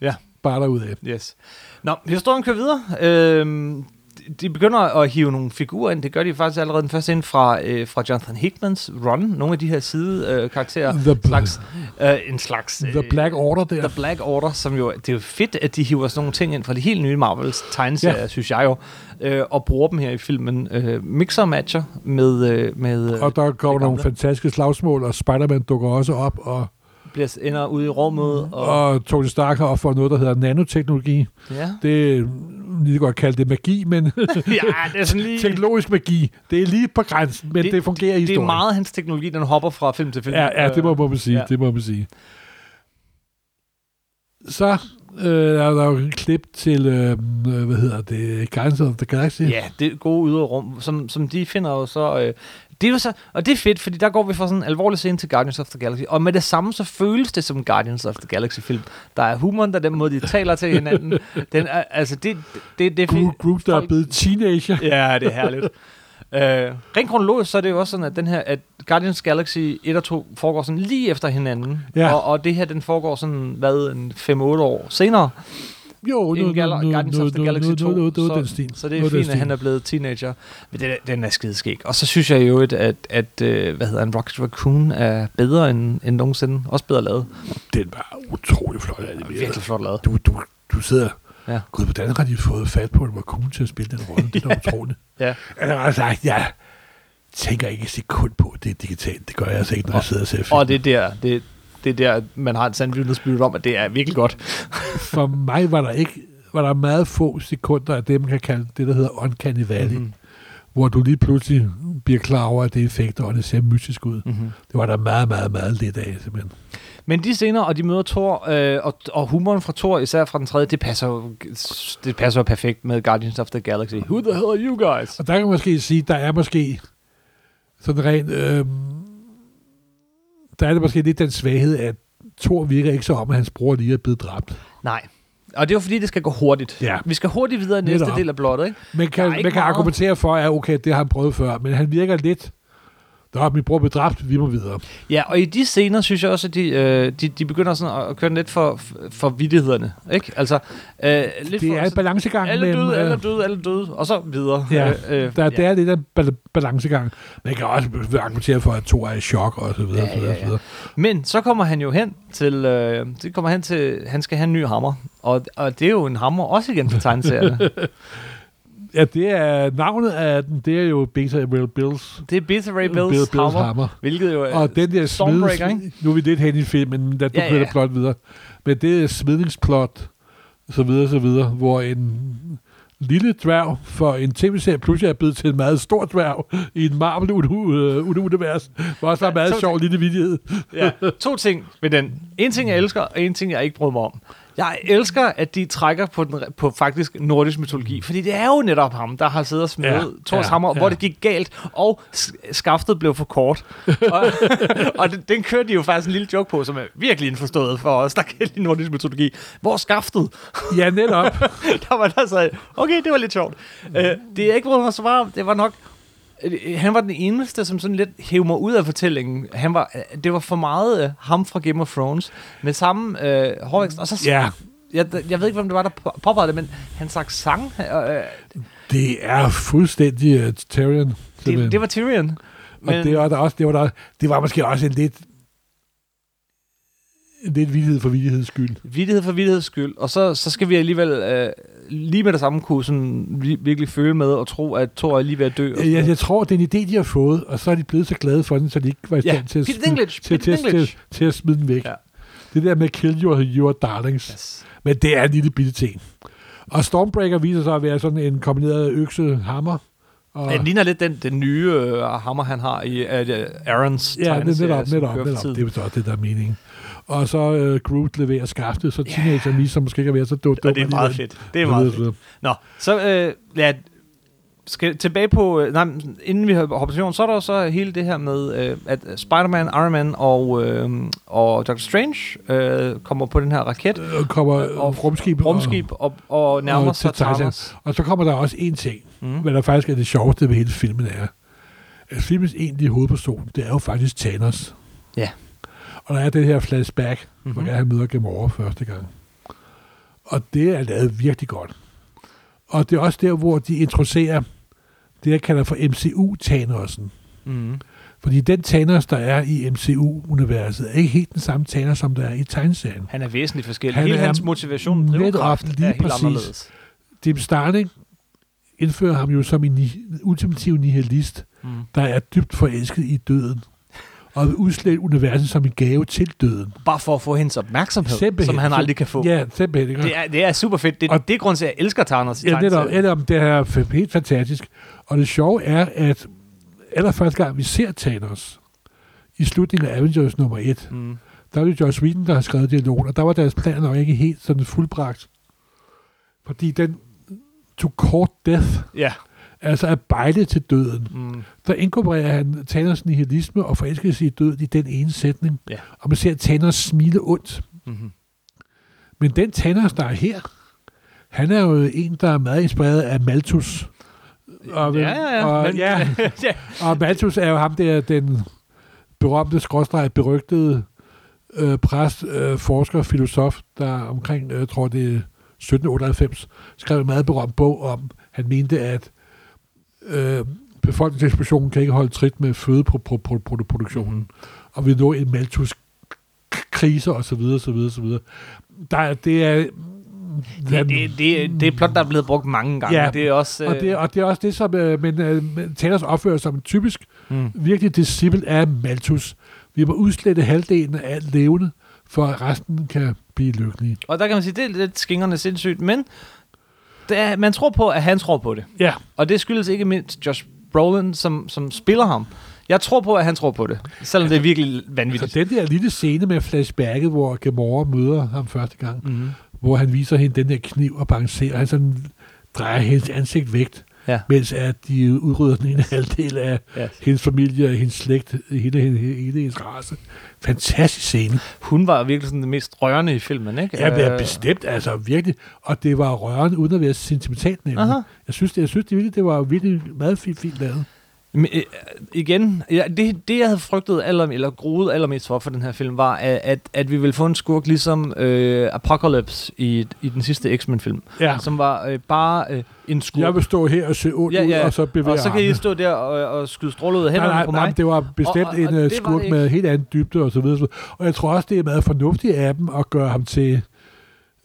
Ja. bare derudad. Yes. Nå, historien kører videre. Øhm, de begynder at hive nogle figurer ind. Det gør de faktisk allerede den første ind fra, øh, fra Jonathan Hickmans Run. Nogle af de her side øh, karakterer. The, slags, øh, en slags... the Black Order der. The Black Order, som jo... Det er jo fedt, at de hiver sådan nogle ting ind fra de helt nye Marvels tegneserier, ja. synes jeg jo, øh, og bruger dem her i filmen. Øh, mixer og matcher med... Øh, med øh, og der kommer det nogle fantastiske slagsmål, og Spider-Man dukker også op, og, bliver, ender ude i rummet. Og, og Tony Stark har opfundet noget, der hedder nanoteknologi. ja. Det er lige godt kalde det magi, men *laughs* ja, det er sådan lige... teknologisk magi. Det er lige på grænsen, men det, det fungerer i Det historien. er meget hans teknologi, den hopper fra film til film. Ja, ja det må man sige. Ja. Det må man sige. Så øh, er der jo et klip til, øh, øh, hvad hedder det, Guardians of the Galaxy. Ja, det gode ydre rum, som, som de finder jo så... Øh, det er jo så, og det er fedt, fordi der går vi fra sådan en alvorlig scene til Guardians of the Galaxy, og med det samme så føles det som Guardians of the Galaxy film. Der er humoren, der er den måde, de taler til hinanden. *laughs* Den er, altså, det, det, det er fedt. Groot, der er blevet teenager. Ja, det er herligt. *laughs* Øh, rent kronologisk, så er det jo også sådan, at den her, at Guardians Galaxy 1 og 2 foregår sådan lige efter hinanden. Ja. Og, og det her, den foregår sådan, hvad, en 5-8 år senere. Jo, nu, nu, Gal- nu, Guardians nu, of the nu, Galaxy nu, 2. nu, nu, nu, så, den stil. så det Nu er den fint, at han er blevet teenager. Men den den er skideskæg. Og så synes jeg jo, at, at, at øh, hvad hedder en Rocket Raccoon er bedre end, end nogensinde. Også bedre lavet. Den var utrolig flot animeret. Virkelig flot lavet. Du, du, du sidder... Ja. Ja. Gud, hvordan har de fået fat på en raccoon til at spille den rolle? Det er da *laughs* utroligt. Ja. Sagt, jeg tænker ikke et sekund på, at det er digitalt. Det gør jeg altså ikke, når jeg sidder og ser film. Og det er der, det, det er der, man har et sandt vidnesbyrd om, at det er virkelig godt. For mig var der ikke var der meget få sekunder af det, man kan kalde det, der hedder Uncanny Valley, Mhm. mm-hmm. hvor du lige pludselig bliver klar over, at det er effekter, og det ser mystisk ud. Mm-hmm. Det var der meget, meget, meget lidt af, simpelthen. Men de scener, og de møder Thor, øh, og, og humoren fra Thor, især fra den tredje, det passer det passer perfekt med Guardians of the Galaxy. Who the hell are you guys? Og der kan man måske sige, der er måske sådan rent... Øh, der er det måske lidt den svaghed, at Thor virker ikke så om, at hans bror lige er blevet dræbt. Nej. Og det er jo fordi, det skal gå hurtigt. Ja. Vi skal hurtigt videre i næste Netop. del af blottet, ikke? Man kan, man kan argumentere for, at okay, det har han prøvet før, men han virker lidt... Nå, min bror blev dræbt, vi må videre. Ja, og i de scener synes jeg også, at de, øh, de, de begynder sådan at køre lidt for, for vittighederne. Ikke? Altså, øh, lidt Det for, er en balancegang alle mellem... døde, øh, alle døde, alle døde, og så videre. Ja, øh, øh, Der, ja. det er lidt en bal- balancegang. Man kan også argumentere for, at to er i chok, og så videre, Ja, ja, så videre, ja, så videre. Men så kommer han jo hen til, øh, det kommer hen til, han skal have en ny hammer. Og, og det er jo en hammer også igen til tegneserierne. *laughs* Ja, det er navnet af den, det er jo Beta Ray Bills, det er Beta Ray Bills, Bill, Bills hammer, hammer. hvilket jo er Og den der Stormbreaker, ikke? nu er vi lidt hen i filmen, da du Ja, ja, kører ja. ja. plot videre. Men det er smidningsplot, så videre, så videre, hvor en lille dværg for en tv-serie pludselig er blevet til en meget stor dværg i en Marvel-univers, hvor også var en meget sjov lille vidighed. ja, to ting ved den. En ting, jeg elsker, og en ting, jeg ikke bryder mig om. Jeg elsker, at de trækker på, den, på faktisk nordisk mytologi, fordi det er jo netop ham, der har siddet og smedet Ja, Thors ja, hammer, ja. hvor det gik galt, og skaftet blev for kort. og *laughs* og den, den kørte de jo faktisk en lille joke på, som er virkelig indforstået for os, der kan lide nordisk mytologi. Hvor er skaftet? Ja, netop. *laughs* der var der så, okay, det var lidt sjovt. Uh, det jeg ikke mig så om, det var nok, han var den eneste, som sådan lidt hævde mig ud af fortællingen. Han var, øh, det var for meget uh, ham fra Game of Thrones, med samme uh, hårvækst. Og så, Ja, jeg, jeg ved ikke, hvem det var, der på- påpegede det, men han sagt sang. Uh, det er fuldstændig uh, Tyrion. det, det var Tyrion. Men, og det var der også, det var, der, det var måske også en lidt lidt vildhed for vildheds skyld. Vittighed for vittigheds skyld. Og så, så skal vi alligevel øh, lige med det samme kunne sådan, vi- virkelig føle med og tro, at Thor er lige ved at dø. Jeg, jeg tror, det er en idé, de har fået, og så er de blevet så glade for den, så de ikke var i Ja, stand til, at smide, til, til, til, til, at smide den væk. Ja. Det der med kill your, your darlings. Yes. Men det er en lille bitte ting. Og Stormbreaker viser sig at være sådan en kombineret økse-hammer. Og, Den ligner lidt den, den nye øh, hammer, han har i uh, Aarons ja, det er netop, netop, netop. Det er også det, der er meningen. Og så uh, Groot leverer skaftet, så teenager viser måske ikke være så dumt. Og det er meget fedt. Det er meget fedt. Nå, så øh, ja, skal tilbage på, øh, nej, inden vi hopper til jorden, så er der så hele det her med, øh, at Spider-Man, Iron Man og, øh, og Doctor Strange øh, kommer på den her raket, Og kommer Og og rumskib. rumskib, og, og nærmer og sig. Thanos. Og, og så kommer der også en ting, mm. hvad der faktisk er det sjoveste ved hele filmen er, at filmens egentlige hovedperson, det er jo faktisk Thanos. Ja. Og der er det her flashback, mm-hmm. Mhm. hvor han møder Gamora første gang. Og det er lavet virkelig godt. Og det er også der, hvor de introducerer det, jeg kalder for MCU-Thanosen. Mm. Fordi den Thanos, der er i MCU-universet, er ikke helt den samme Thanos, som der er i tegneserien. Han er væsentligt forskellig. Han Hele hans motivation, netop drivkraft, lige er helt præcis. anderledes. Jim Starling indfører ham jo som en ni- ultimativ nihilist, Mm. der er dybt forelsket i døden, og vil udslætte universet som en gave til døden. Bare for at få hendes opmærksomhed, Simpelthen. som han aldrig kan få. Ja, simpelthen. Ikke? Det er, det er super fedt. Det, Og- det er grund til, at jeg elsker Thanos i Ja, netop, netop, det er helt fantastisk. Og det sjove er, at allerførste gang vi ser Thanos, i slutningen af Avengers nummer 1, Mm. der er det Joss Whedon, der har skrevet dialogen, og der var deres plan nok ikke helt sådan fuldbragt. Fordi den to court death, Ja. Altså at bejle til døden, Mm. der inkorporerer han Thanos nihilisme og forelskelse i døden i den ene sætning. Ja. Og man ser Thanos smile ondt. Mm-hmm. Men den Thanos, der er her, han er jo en, der er meget inspireret af Malthus. Og, Ja, ja, ja. Og, Men- ja, *laughs* og Malthus er jo ham der, den berømte, skråstrej, berygtede øh, præst, øh, forsker, filosof, der omkring, øh, tror det er 1798, skrev en meget berømt bog om, han mente, at øh, befolkningseksplosionen kan ikke holde trit med fødeproduktionen, og vi nå en Malthus krise og så videre, så videre, så videre. Der, det er... Det, det, det, det er plot, der er blevet brugt mange gange. Ja, det er også... og, det, og det er også det, som øh, men, øh, Thanos opfører som en typisk mm. virkelig disciple af Malthus. Vi må udslette halvdelen af alt levende, for at resten kan blive lykkelige. Og der kan man sige, det er lidt skingerne sindssygt, men det man tror på, at han tror på det. Ja, Og det skyldes ikke mindst Josh Brolin, som, som spiller ham. Jeg tror på, at han tror på det, selvom det er virkelig vanvittigt. den der lille scene med flashbacket, hvor Gamora møder ham første gang, Mm-hmm. hvor han viser hende den der kniv og balancerer, han sådan drejer hendes ansigt væk, Ja. mens at de udrydder den ene *laughs* halvdel af Ja. hendes familie, hendes slægt, hele, hele, hele hendes race. Fantastisk scene. Hun var virkelig sådan det mest rørende i filmen, ikke? Ja, det er Øh, bestemt, altså virkelig. Og det var rørende, uden at være sentimentalt nemlig. Aha. Jeg synes, det, jeg synes det, virkelig, det var virkelig meget fint, fint lavet. Men, øh, igen, ja, det, det jeg havde frygtet aller, eller groet allermest for for den her film, var, at, at, vi ville få en skurk ligesom øh, Apocalypse i, i den sidste X-Men-film, Ja. som var øh, bare øh, en skurk. Jeg vil stå her og se ondt Ja, ud, ja. og så bevæge og så kan I armene. stå der og, og skyde stråler ud af Nej, hænderne nej, på nej, mig. det var bestemt Og- og- en og øh, skurk med helt anden dybde og så videre. så videre. Og jeg tror også, det er meget fornuftigt af dem at gøre ham til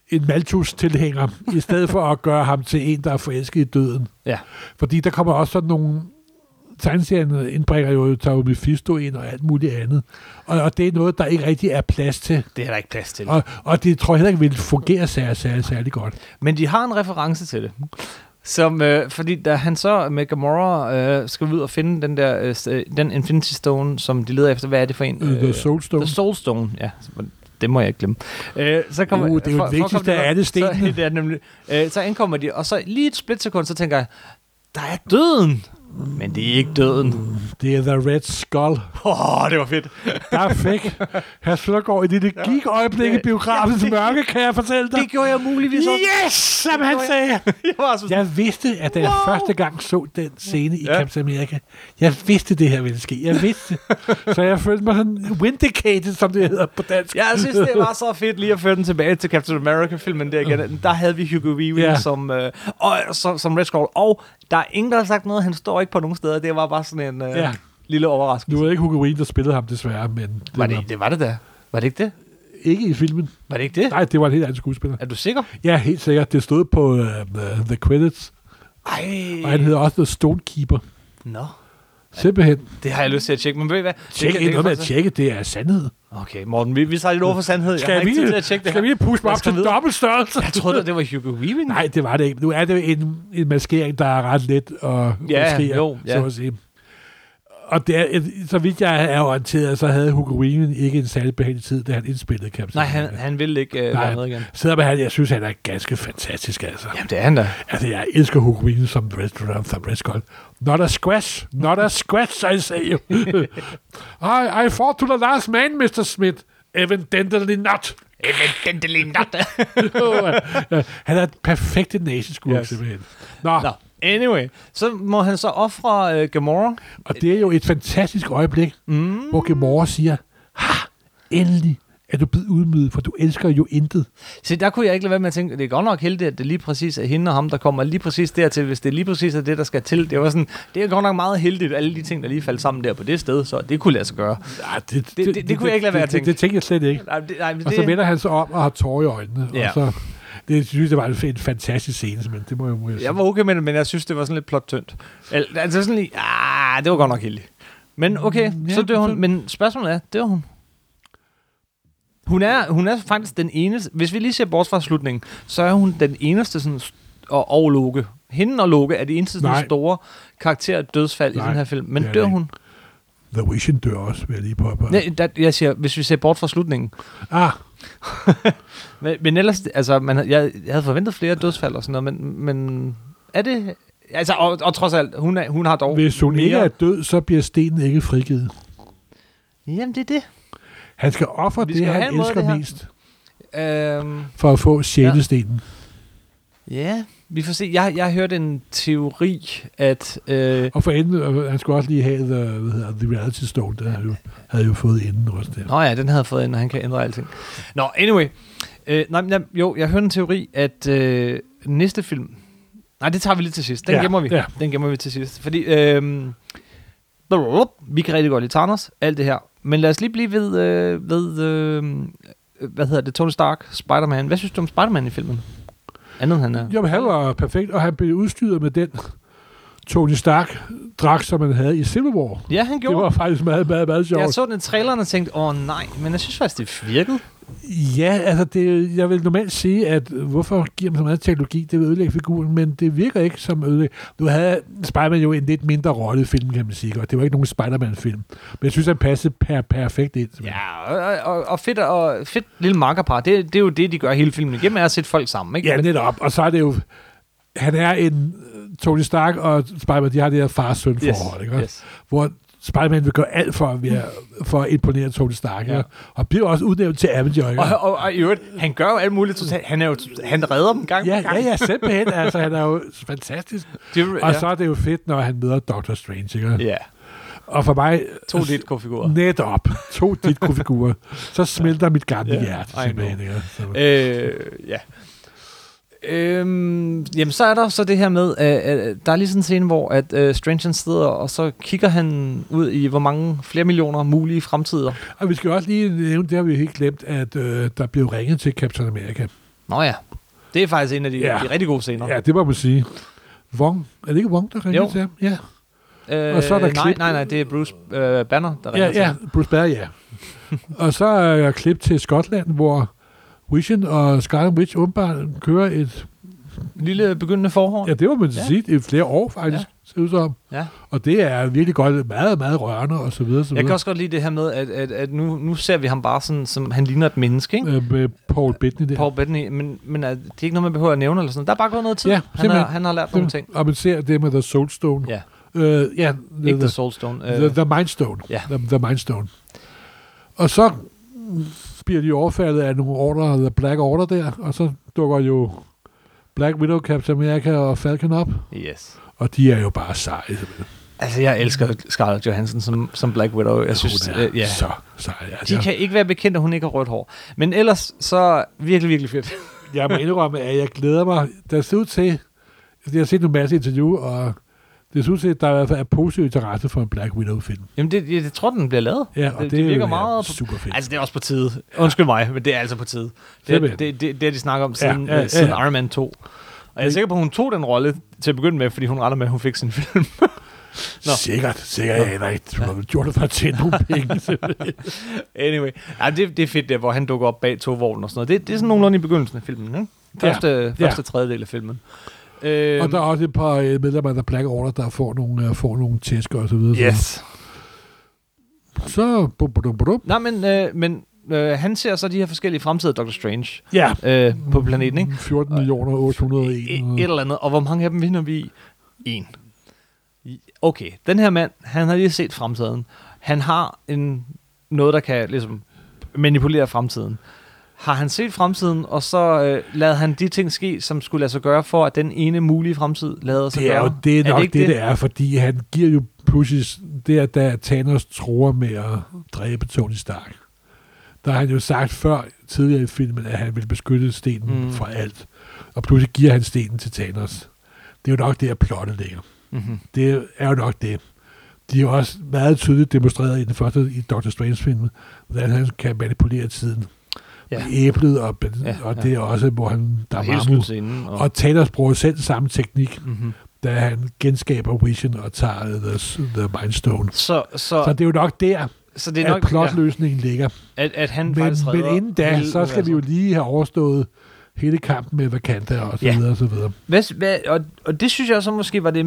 en Malthus-tilhænger, i stedet for at gøre ham til en, der er forelsket i døden. Ja. Fordi der kommer også sådan nogle tegneserien indbringer jo Taro Mephisto ind og alt muligt andet. Og, og det er noget, der ikke rigtig er plads til. Det er der ikke plads til. Og, og det tror jeg heller ikke vil fungere særlig, særlig, særlig godt. Men de har en reference til det. Som, øh, fordi da han så med Gamora øh, skal ud og finde den der øh, øh, den Infinity Stone, som de leder efter, hvad er det for en? Øh, The Soul Stone. The Soul Stone, ja. Det må jeg ikke glemme. Øh, så kommer, Uh, det er jo det vigtigste af alle *laughs* stenene. Så, det er nemlig, øh, så ankommer de, og så lige et splitsekund, så tænker jeg, der er døden. Men det er ikke døden. Det er The Red Skull. Åh, oh, det var fedt. Der fik Herr Søndergaard et lille gik-øjeblik i biografens mørke, kan jeg fortælle dig. Det gjorde jeg muligvis også. Yes, som han sagde. *laughs* Jeg var så Jeg vidste, at da jeg Wow. første gang så den scene i Ja. Captain America, jeg vidste, det her ville ske. Jeg vidste. *laughs* så jeg følte mig sådan vindicated, som det hedder på dansk. Jeg synes, det var så fedt lige at føre den tilbage til Captain America-filmen der igen. Der havde vi Hugo Weaving Ja. som, øh, og, som, som Red Skull. Og der er ingen, der har sagt noget. Han står ikke på nogen steder. Det var bare sådan en øh, Ja. lille overraskelse. Nu det ikke Hugo Weaving, der spillede ham desværre, men det Var det, det var det da. Var det ikke det? ikke i filmen. Var det ikke det? Nej, det var en helt anden skuespiller. Er du sikker? Ja, helt sikkert. Det stod på uh, the, the credits, Ej. og han hedder også The Stonekeeper. Nå, Simpelthen. det har jeg lyst til at tjekke. Men ved I hvad? Tjek kan- ikke noget med at tjekke, det er sandhed. Okay, Morten, vi, vi tager lidt over for sandhed. jeg Skal har vi, ikke tid til at tjekke det skal her. vi puste mig Jeg op til dobbelt størrelse? Jeg troede, det var Hugo Weaving. Nej, det var det ikke. Nu er det en, en maskering, der er ret let og Ja, måske, jo, ja. så at sige. Og det er, så vidt jeg er orienteret, så havde Hugo Weaving ikke en særlig behagelig tid, da han indspillede Captain Nej, han, han ville ikke øh, Nej. være med igen. Selvom han, jeg synes, han er ganske fantastisk, altså. Jamen, det er han da. Altså, jeg elsker Hugo Weaving som Red, som Red Skull. Not a squash, not a squash, I say you. *laughs* I, I fought to the last man, Mr. Smith. Evidently not. Evidently not. *laughs* Han er et perfekt naziskurk, Yes. yes. simpelthen. Nå, Nå, anyway. Så må han så ofre øh, Gamora. og det er jo et fantastisk øjeblik, Mm. hvor Gamora siger, ha, endelig er du blevet udmydet, for du elsker jo intet. Så der kunne jeg ikke lade være med at tænke, det er godt nok heldigt, at det lige præcis er hende og ham, der kommer lige præcis dertil, hvis det lige præcis er det, der skal til. Det var sådan, det er godt nok meget heldigt, alle de ting, der lige faldt sammen der på det sted, så det kunne lade sig gøre. Ja, det, det- det kunne jeg ikke lade være at det, tænke. det, det tænker jeg slet ikke. Nej, det, nej, Og så det, vender han sig om og har tårer i øjnene. Ja. Og så, det synes jeg var en, en fantastisk scene, men det må jeg må jeg var okay med det, men jeg synes, det var sådan lidt plot tyndt. Al- Altså sådan lige, ah, det var godt nok heldigt. Men okay, Mm, ja, så dør hun. så- Men spørgsmålet er, dør hun? Hun er, hun er faktisk den eneste, hvis vi lige ser bort fra slutningen, så er hun den eneste sådan, og, og Loke. Hende og Loke er de eneste sådan, store karakterer dødsfald i Nej, den her film. Men dør hun? The Vision dør også, vil jeg lige påpege. Nej, der, jeg siger, hvis vi ser bort fra slutningen. Ah, *laughs* Men, men ellers, altså, man, jeg, jeg havde forventet flere dødsfald og sådan noget, men, men er det... Altså, og, og trods alt, hun, er, hun har dog hvis hun mere... ikke er død, så bliver stenen ikke frigivet. Jamen, det er det. Han skal ofre det, skal han måde, elsker det her. mest, Øhm, for at få sjælestenen. ja, vi får se. Jeg, jeg hørte en teori, at... Øh, Og for enden, øh, han skulle også lige have the, hvad hedder, the reality stone, der havde jo, havde jo fået inden også der. Nå ja, den havde fået ind, og han kan ændre alting. Nå, anyway. Øh, nej, jeg, jo, jeg hørte en teori, at øh, næste film... Nej, det tager vi lige til sidst. Den Ja, gemmer vi. ja. Den gemmer vi til sidst. Fordi øh, vi kan rigtig godt lide Thanos, alt det her. Men lad os lige blive ved, øh, ved øh, hvad hedder det, Tony Stark, Spider-Man. Hvad synes du om Spider-Man i filmen? Andet han er. Jo, men han var perfekt, og han blev udstyret med den Tony Stark dragt, som han havde i Civil War. Ja, han Det gjorde. var faktisk meget, meget, meget sjovt. Jeg så den i traileren og tænkte, åh nej, men jeg synes faktisk, det virkede. Ja, altså det, jeg vil normalt sige, at hvorfor giver man så meget teknologi, det vil ødelægge figuren, men det virker ikke som ødelægge. Du havde Spider-Man jo en lidt mindre rolle i filmen, kan man sige, og det var ikke nogen Spider-Man-film. Men jeg synes, han passede per, perfekt ind. Ja, og, og, og fedt, og fedt lille makkerpar. Det, det er jo det, de gør hele filmen igennem, er at sætte folk sammen. Ikke? Ja, netop. Og så er det jo, han er en, øh, Tony Stark og Spider-Man, de har det her far-søn forhold, ikke? Yes. Hvor Spider-Man vil gøre alt for at, være, for at imponere Tony Stark. Ja. Ja. Og bliver også udnævnt til Avenger. ikke? Og, og, og, i øvrigt, han gør jo alt muligt totalt. Han, er jo, han redder dem gang Ja, på gang. ja, ja, simpelthen. Altså, han er jo fantastisk. *laughs* Det, Og ja. så er det jo fedt, når han møder Doctor Strange. Ikke? ja. Og for mig... To dit figurer. Netop. To dit figurer Så smelter mit gamle Ja, hjerte. Simpelthen, ikke? Så, Øh, ja. Øhm, jamen, så er der så det her med, at, at der er lige sådan en scene, hvor at uh, Strange sidder, og så kigger han ud i, hvor mange flere millioner mulige fremtider. og vi skal også lige nævne, det har vi helt glemt, at øh, der blev ringet til Captain America. Nå ja, det er faktisk en af de, Ja. de rigtig gode scener. Ja, det må man sige. Wong, er det ikke Wong, der ringede Jo. til ham? Ja, Øh, og så er der nej, klip- nej, nej, det er Bruce øh, Banner, der ringer ja, til ja ham. Bruce Banner, ja. *laughs* og så er jeg klip til Skotland, hvor Vision og Scarlet Witch åbenbart kører et... Lille begyndende forhånd. Ja, det må man Ja. sige, i flere år faktisk, Ja. ser ud som. Ja. Og det er virkelig godt, meget, meget rørende og så videre. Så Jeg kan videre. også godt lide det her med, at, at, at nu, nu ser vi ham bare sådan, som han ligner et menneske, ikke? Øh, med Paul Bettany der. Paul Bettany, men, men er, det er ikke noget, man behøver at nævne eller sådan. Der er bare gået noget tid. Ja, han, har, han har lært nogle ting. Og man ser det med The Soulstone. Ja, Øh, ja, ikke the, The Soulstone. the, Øh, the Mindstone. ja. The, the Mindstone. Og så bliver de overfaldet af nogle ordre, The Black Order der, og så dukker jo Black Widow, Captain America og Falcon op, yes. og de er jo bare seje. simpelthen. Altså, jeg elsker Scarlett Johansson som, som Black Widow. Jeg synes, Hun er øh, ja. så seje. De Altså, kan ikke være bekendt, at hun ikke har rødt hår. Men ellers, så virkelig, virkelig fedt. jeg må indrømme, at jeg glæder mig. Der ser ud til, jeg har set en masse interview, og det til, at der i hvert fald er positiv interesse for en Black Widow-film. Jamen, det, jeg, jeg tror, den bliver lavet. Ja, og det, det, det er virker jo meget... På, super fedt. altså, det er også på tide. Undskyld mig, men det er altså på tide. Det, det, det, det, har de snakker om siden, Ja, ja, ja, ja, siden ja. Iron Man 2. Og jeg er sikker på, at hun tog den rolle til at begynde med, fordi hun regner med, at hun fik sin film. *laughs* Nå. Sikkert, sikkert. Jeg aner ikke. Du har gjort det for at tjene nogle *laughs* penge. anyway. Ja, det, det er fedt der, hvor han dukker op bag togvognen og sådan noget. Det, det er sådan nogenlunde i begyndelsen af filmen, ikke? Første, ja. første tredjedel af filmen. Øhm, og der er også et par øh, medlemmer The Black Order, der får nogle, øh, får nogle tæsker og så videre. Yes. Så... Bum, bum, bum. Nej, men, øh, men øh, han ser så de her forskellige fremtider Doctor Strange Ja. øh, på planeten, ikke? 14 millioner 801. Et, et eller andet. Og hvor mange af dem vinder vi? En. Okay, den her mand, han har lige set fremtiden. Han har en, noget, der kan ligesom manipulere fremtiden. Har han set fremtiden, og så øh, lader han de ting ske, som skulle lade sig gøre for, at den ene mulige fremtid lader sig Det er gøre? jo det er nok det, ikke det, det er, fordi han giver jo pludselig, det er, da Thanos tror med at dræbe Tony Stark. Der har han jo sagt før, tidligere i filmen, at han vil beskytte stenen Mm. fra alt. Og pludselig giver han stenen til Thanos. Det er jo nok det, at plottet ligger. Mm-hmm. Det er jo nok det. De har også meget tydeligt demonstreret i den første i Doctor Strange-filmen, hvordan han kan manipulere tiden. Ja. Æblet, og, Ja, og det er også, hvor han, der er slutscenen. Og, Og Thanos bruger selv samme teknik, mm-hmm. da han genskaber Vision og tager The, the Mindstone. så, så, Så det er jo nok der, så det er nok, at plotløsningen ligger. ja, at, at han Men, faktisk men inden da, så skal vi jo lige have overstået hele kampen med Wakanda og så Ja. videre og så videre. Hvad, hvad, og, og det synes jeg så måske var det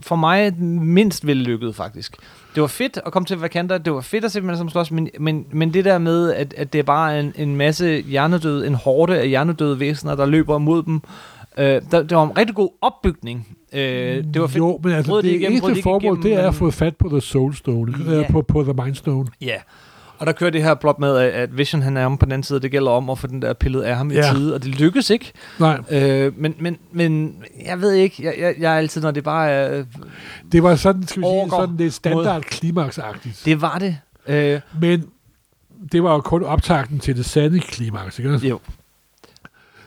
for mig mindst vellykket faktisk. Det var fedt at komme til Wakanda, det var fedt at se dem sammen slås, men, men, men det der med, at, at det er bare en, en masse hjernedøde, en hårde af hjernedøde væsener, der løber mod dem, øh, der, det var en rigtig god opbygning. Øh, det var fedt. Jo, men altså, Brød de det igennem, eneste formål, det er at få fat på The Soulstone, Ja. ja. på, på The Mindstone. Ja. Og der kører det her plot med, at- Vision han er om på den anden side, det gælder om at få den der pillet af ham i Ja. tide, og det lykkes ikke. Nej, Øh, men, men, men jeg ved ikke, jeg, jeg, jeg er altid, når det bare er... det var sådan, skal vi sige, sådan lidt standard klimaksagtigt. Det var det. Øh, Men det var jo kun optakten til det sande klimaks, ikke? jo.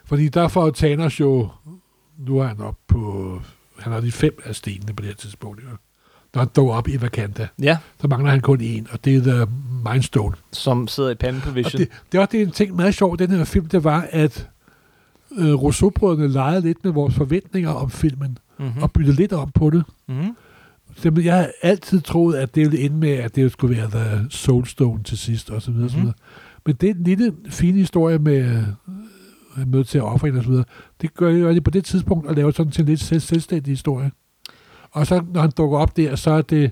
Fordi der får Thanos jo, nu er han op på, han har de fem af stenene på det her tidspunkt, ikke? Han dog op i Wakanda, Ja, så mangler han kun en, og det er The Mindstone. som sidder i panden på Og Vision. det, det er også det en ting meget sjovt, i den her film, det var, at øh, Rousseau-brødrene legede lidt med vores forventninger om filmen, mm-hmm. og byttede lidt om på det. Mm-hmm. Simpelthen, jeg har altid troet, at det ville ende med, at det skulle være The Soulstone til sidst, og så videre, mm-hmm. så Mhm. videre. Men det er en lille, fin historie med øh, møde til at ofre en og så videre. Det gør de, gør de på det tidspunkt at lave sådan til en lidt selv, selvstændig historie. Og så, når han dukker op der, så er det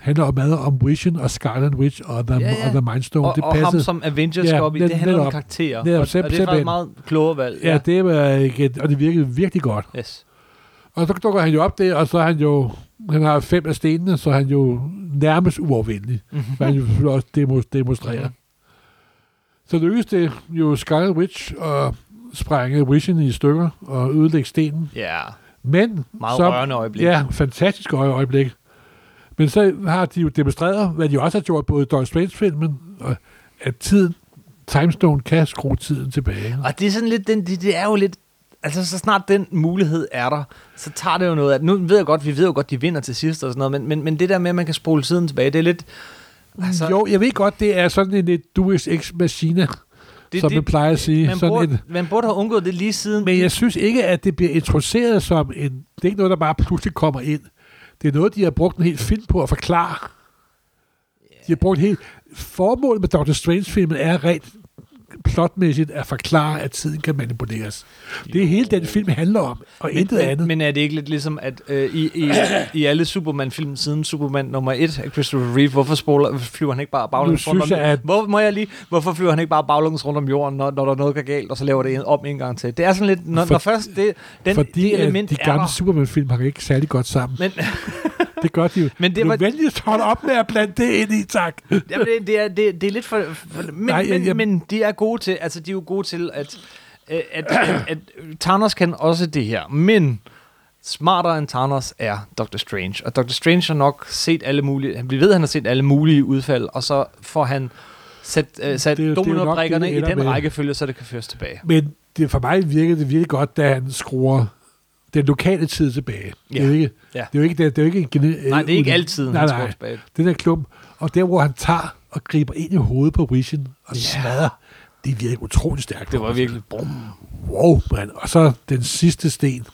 handler om meget om Vision og Scarlet Witch og The, Ja, ja. og the Mindstone. Og, det og ham som Avengers Ja, ja, op i, det handler om netop. karakterer. Netop, og, og det er faktisk meget klogere valg. Ja, det var ikke, og det virkede virkelig godt. Yes. Og så dukker han jo op der, og så er han jo han har fem af stenene, så er han jo nærmest uovervindelig. Mhm. Hvad han jo selvfølgelig også demo, demonstrerer. Mhm. Så lykkedes det jo Scarlet Witch at sprænge Vision i stykker og ødelægge stenen. Ja, Men meget så, rørende øjeblik. Ja, fantastisk øje- øjeblik. Men så har de jo demonstreret, hvad de også har gjort både i Doctor Strange-filmen, at tiden, Timestone kan skrue tiden tilbage. Og det er sådan lidt, den, det, det er jo lidt, altså så snart den mulighed er der, så tager det jo noget af, nu ved jeg godt, vi ved jo godt, de vinder til sidst og sådan noget, men, men, men det der med, at man kan spole tiden tilbage, det er lidt, Altså, jo, jeg ved godt, det er sådan en et Deus Ex Machina, det, som det, man plejer at sige. man, Sådan burde, et, man burde have undgået det lige siden. men jeg synes ikke, at det bliver introduceret som en... Det er ikke noget, der bare pludselig kommer ind. Det er noget, de har brugt en hel film på at forklare. De har brugt helt... Formålet med Doctor Strange-filmen er rent plotmæssigt at forklare, at tiden kan manipuleres. Det er hele den film handler om, og men, intet andet. men, er det ikke lidt ligesom, at øh, i, i, i alle Superman-film siden Superman nummer 1 af Christopher Reeve, hvorfor spoler, flyver han ikke bare baglæns Nu rundt om jeg, at- Hvor, må jeg lige, hvorfor flyver han ikke bare baglæns rundt om jorden, når, når der er noget, går galt, og så laver det en, om en gang til? Det er sådan lidt, når, For- når først det, den, Fordi det element de gamle Superman-film har ikke særlig godt sammen. men, *laughs* Det gør de jo. Men det var- venligst holde op med at blande det ind i, tak. Jamen, det, det, er, det, det er lidt for... for men, Nej, men, jeg- men de er gode til... Altså, de er jo gode til, at, øh, at, at, at Thanos kan også det her. Men smartere end Thanos er Doctor Strange. Og Doctor Strange har nok set alle mulige... Vi ved, at han har set alle mulige udfald, og så får han sat, øh, sat er er dominobrikkerne i den med. rækkefølge, så det kan føres tilbage. Men det, for mig virker det virkelig godt, da han skruer den lokale tid tilbage. Det er Ja. ikke, Ja. det er jo ikke, det er, det er jo ikke en gene, Nej, det er ikke øh, altid, nej, nej. tilbage. Den der klump. Og der, hvor han tager og griber ind i hovedet på Vision og Ja. smadrer, det virker utroligt stærkt. Det var virkelig... Brum. Wow, mand. Og så den sidste sten.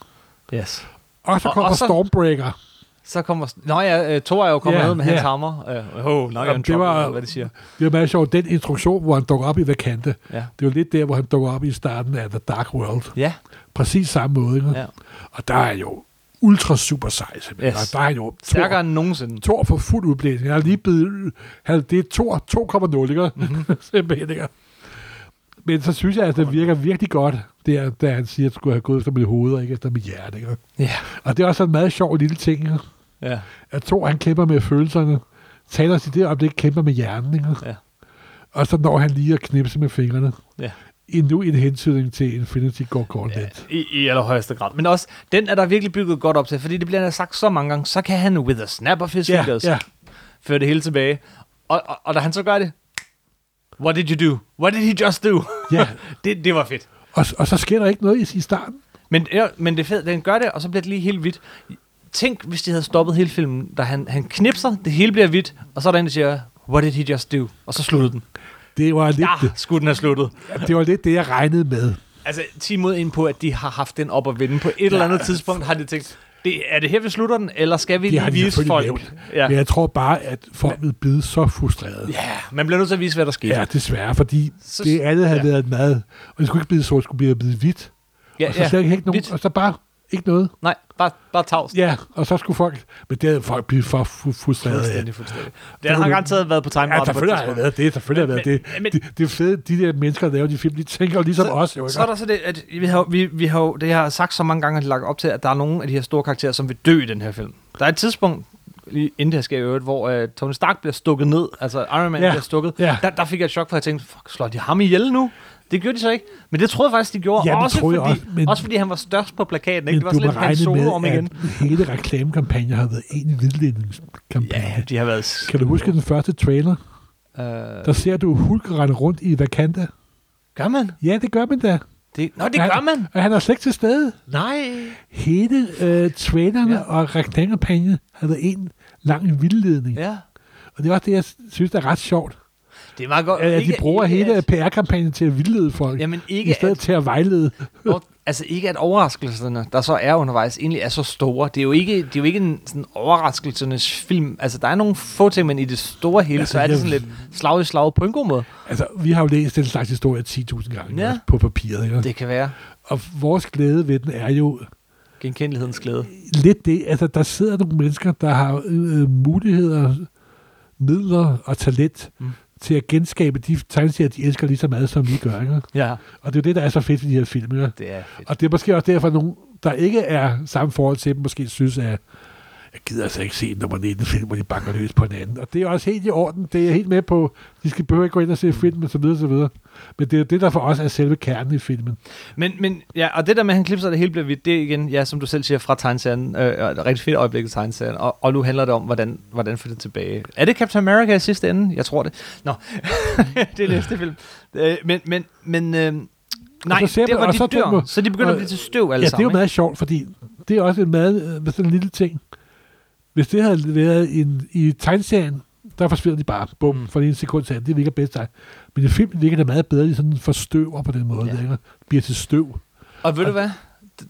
Yes. Og så Og- kommer og så- Stormbreaker. Så kommer... Nå ja, øh, Thor er jo kommet Ja, med med hans ja. hammer. Uh, oh, you're Jamen, det var- hvad de siger. Det er meget sjovt. Den introduktion, hvor han dukker op i Vakante, Ja. det er jo lidt der, hvor han dukker op i starten af The Dark World. Ja, Præcis samme måde. Ikke? ja. Og der er jo ultra super sej, simpelthen. Yes. Og der er jo Stærkere Thor, end nogensinde. Thor for fuld udblæsning. Han er lige blevet... Han, det er Thor 2,0, ikke? Mhm. Mm-hmm. *laughs* simpelthen, ikke? Men så synes jeg, at det virker virkelig godt, der, da han siger, at skulle have gået efter mit hoved og ikke efter mit hjerte. Ikke? Ja. Og det er også en meget sjov lille ting, ikke? Ja. at Thor, han kæmper med følelserne. Taler til det øjeblik, kæmper med hjernen. Ikke? Ja. Og så når han lige at knipse med fingrene. Ja. Endnu en hentydning til Infinity Go Gauntlet. I, I allerhøjeste grad. Men også, den er der virkelig bygget godt op til, fordi det bliver sagt så mange gange, så kan han with a snap of his Ja, fingers ja. føre det hele tilbage. Og, og, og da han så gør det, what did you do? What did he just do? Ja. *laughs* det, det var fedt. Og, og så sker der ikke noget i, i starten. Men, ja, men det er fedt, den gør det, og så bliver det lige helt hvidt. Tænk, hvis de havde stoppet hele filmen, da han, han knipser, det hele bliver hvidt, og så er der en, der siger, what did he just do? Og så sluttede den. Det var lidt, Ja, skulle den have sluttet. det, var lidt det, jeg regnede med. Altså, 10 mod ind på, at de har haft den op at vinde. På et eller andet tidspunkt har de tænkt, det, er det her, vi slutter den, eller skal vi Det lige vise folk? nævnt. Ja. Men jeg tror bare, at folk vil blive så frustreret. ja, man bliver nødt til at vise, hvad der skete. Ja, desværre, fordi Så- det andet havde ja. været mad. Og det skulle ikke blive sort, det skulle blive hvidt. ja, og så slet ikke nogen, Hvidt. og så bare ikke noget. Nej, bare, bare tavs. Ja, og så skulle folk, men det havde folk blive for fu- frustreret af. Fuldstændig, fuldstændig. Den kan har garanteret været på time Ja, selvfølgelig har det været det. Selvfølgelig har det været det. Men- det. Det er fedt, de der mennesker, der laver de film, de tænker jo ligesom så, os. Jo, så er der så det, at vi har, vi, vi har det jeg har sagt så mange gange, at det lagt op til, at der er nogle af de her store karakterer, som vil dø i den her film. Der er et tidspunkt, lige inden det her sker i øvrigt, hvor uh, Tony Stark bliver stukket ned, altså Iron Man Ja, bliver stukket. ja. Der, der fik jeg et chok, for jeg tænkte, fuck, slår de ham ihjel nu? Det gjorde de så ikke. Men det troede jeg faktisk, de gjorde. Ja, også, troede fordi, også, men- også fordi han var størst på plakaten. Ikke? Det var sådan lidt hans solo om igen. hele reklamekampagnen har været en vildledningskampagne. Ja, de har været... Kan du huske den første trailer? Øh, Der ser du Hulk rende rundt i Vakanda. gør man? Ja, det gør man da. Det, nå, det Han- gør man. Og han er slet ikke til stede. Nej. Hele øh, trailerne Ja. og reklamekampagnen har været en lang vildledning. Ja. Ja. Og det er også det, jeg synes, der er ret sjovt. Det er meget godt. At de bruger ikke hele at- PR-kampagnen til at vildlede folk. Jamen I ikke stedet at, til at vejlede. hvor, altså ikke at overraskelserne, der så er undervejs, egentlig er så store. Det er jo ikke, det er jo ikke en sådan overraskelsernes film. Altså der er nogle få ting, men i det store hele, Altså, så er det jeg- sådan lidt slag i slag på en god måde. Altså, vi har jo læst den slags historie 10.000 gange Ja. ja. på papiret. Ikke? Det kan være Og vores glæde ved den er jo genkendelighedens glæde. lidt det, altså der sidder nogle mennesker, der har øh, muligheder, midler og talent Mm. Til at genskabe de tegneserier, de elsker lige så meget, som vi gør. Ikke? Ja, Og det er det, der er så fedt ved de her film. Ikke? det er fedt. Og det er måske også derfor, at nogen, der ikke er samme forhold til dem, måske synes, at jeg gider altså ikke se nummer 19 film, hvor de banker løs på hinanden. Og det er også helt i orden. Det er jeg helt med på. De skal behøve ikke gå ind og se filmen, og så videre, så videre. Men det er det, der for os er selve kernen i filmen. Men, men ja, og det der med, at han klipser det hele bliver vidt, det er igen, ja, som du selv siger, fra tegneserien, øh, og et rigtig fedt øjeblik i tegneserien, og, og nu handler det om, hvordan, hvordan får det tilbage. Er det Captain America i sidste ende? Jeg tror det. Nå, *laughs* det er næste film. Øh, men, men, men øh, nej, så ser det man- var og de så dør, man- så de begynder at og- blive til støv alle Ja, det er sammen. jo meget sjovt, fordi det er også en meget, øh, sådan en lille ting. Hvis det havde været en, i tegneserien, der forsvinder de bare, bum, Mm. for en sekund til. Det virker bedst. Men i filmen virker det meget bedre, de sådan forstøver på den måde, Ja. ja. bliver til støv. Og ved du hvad?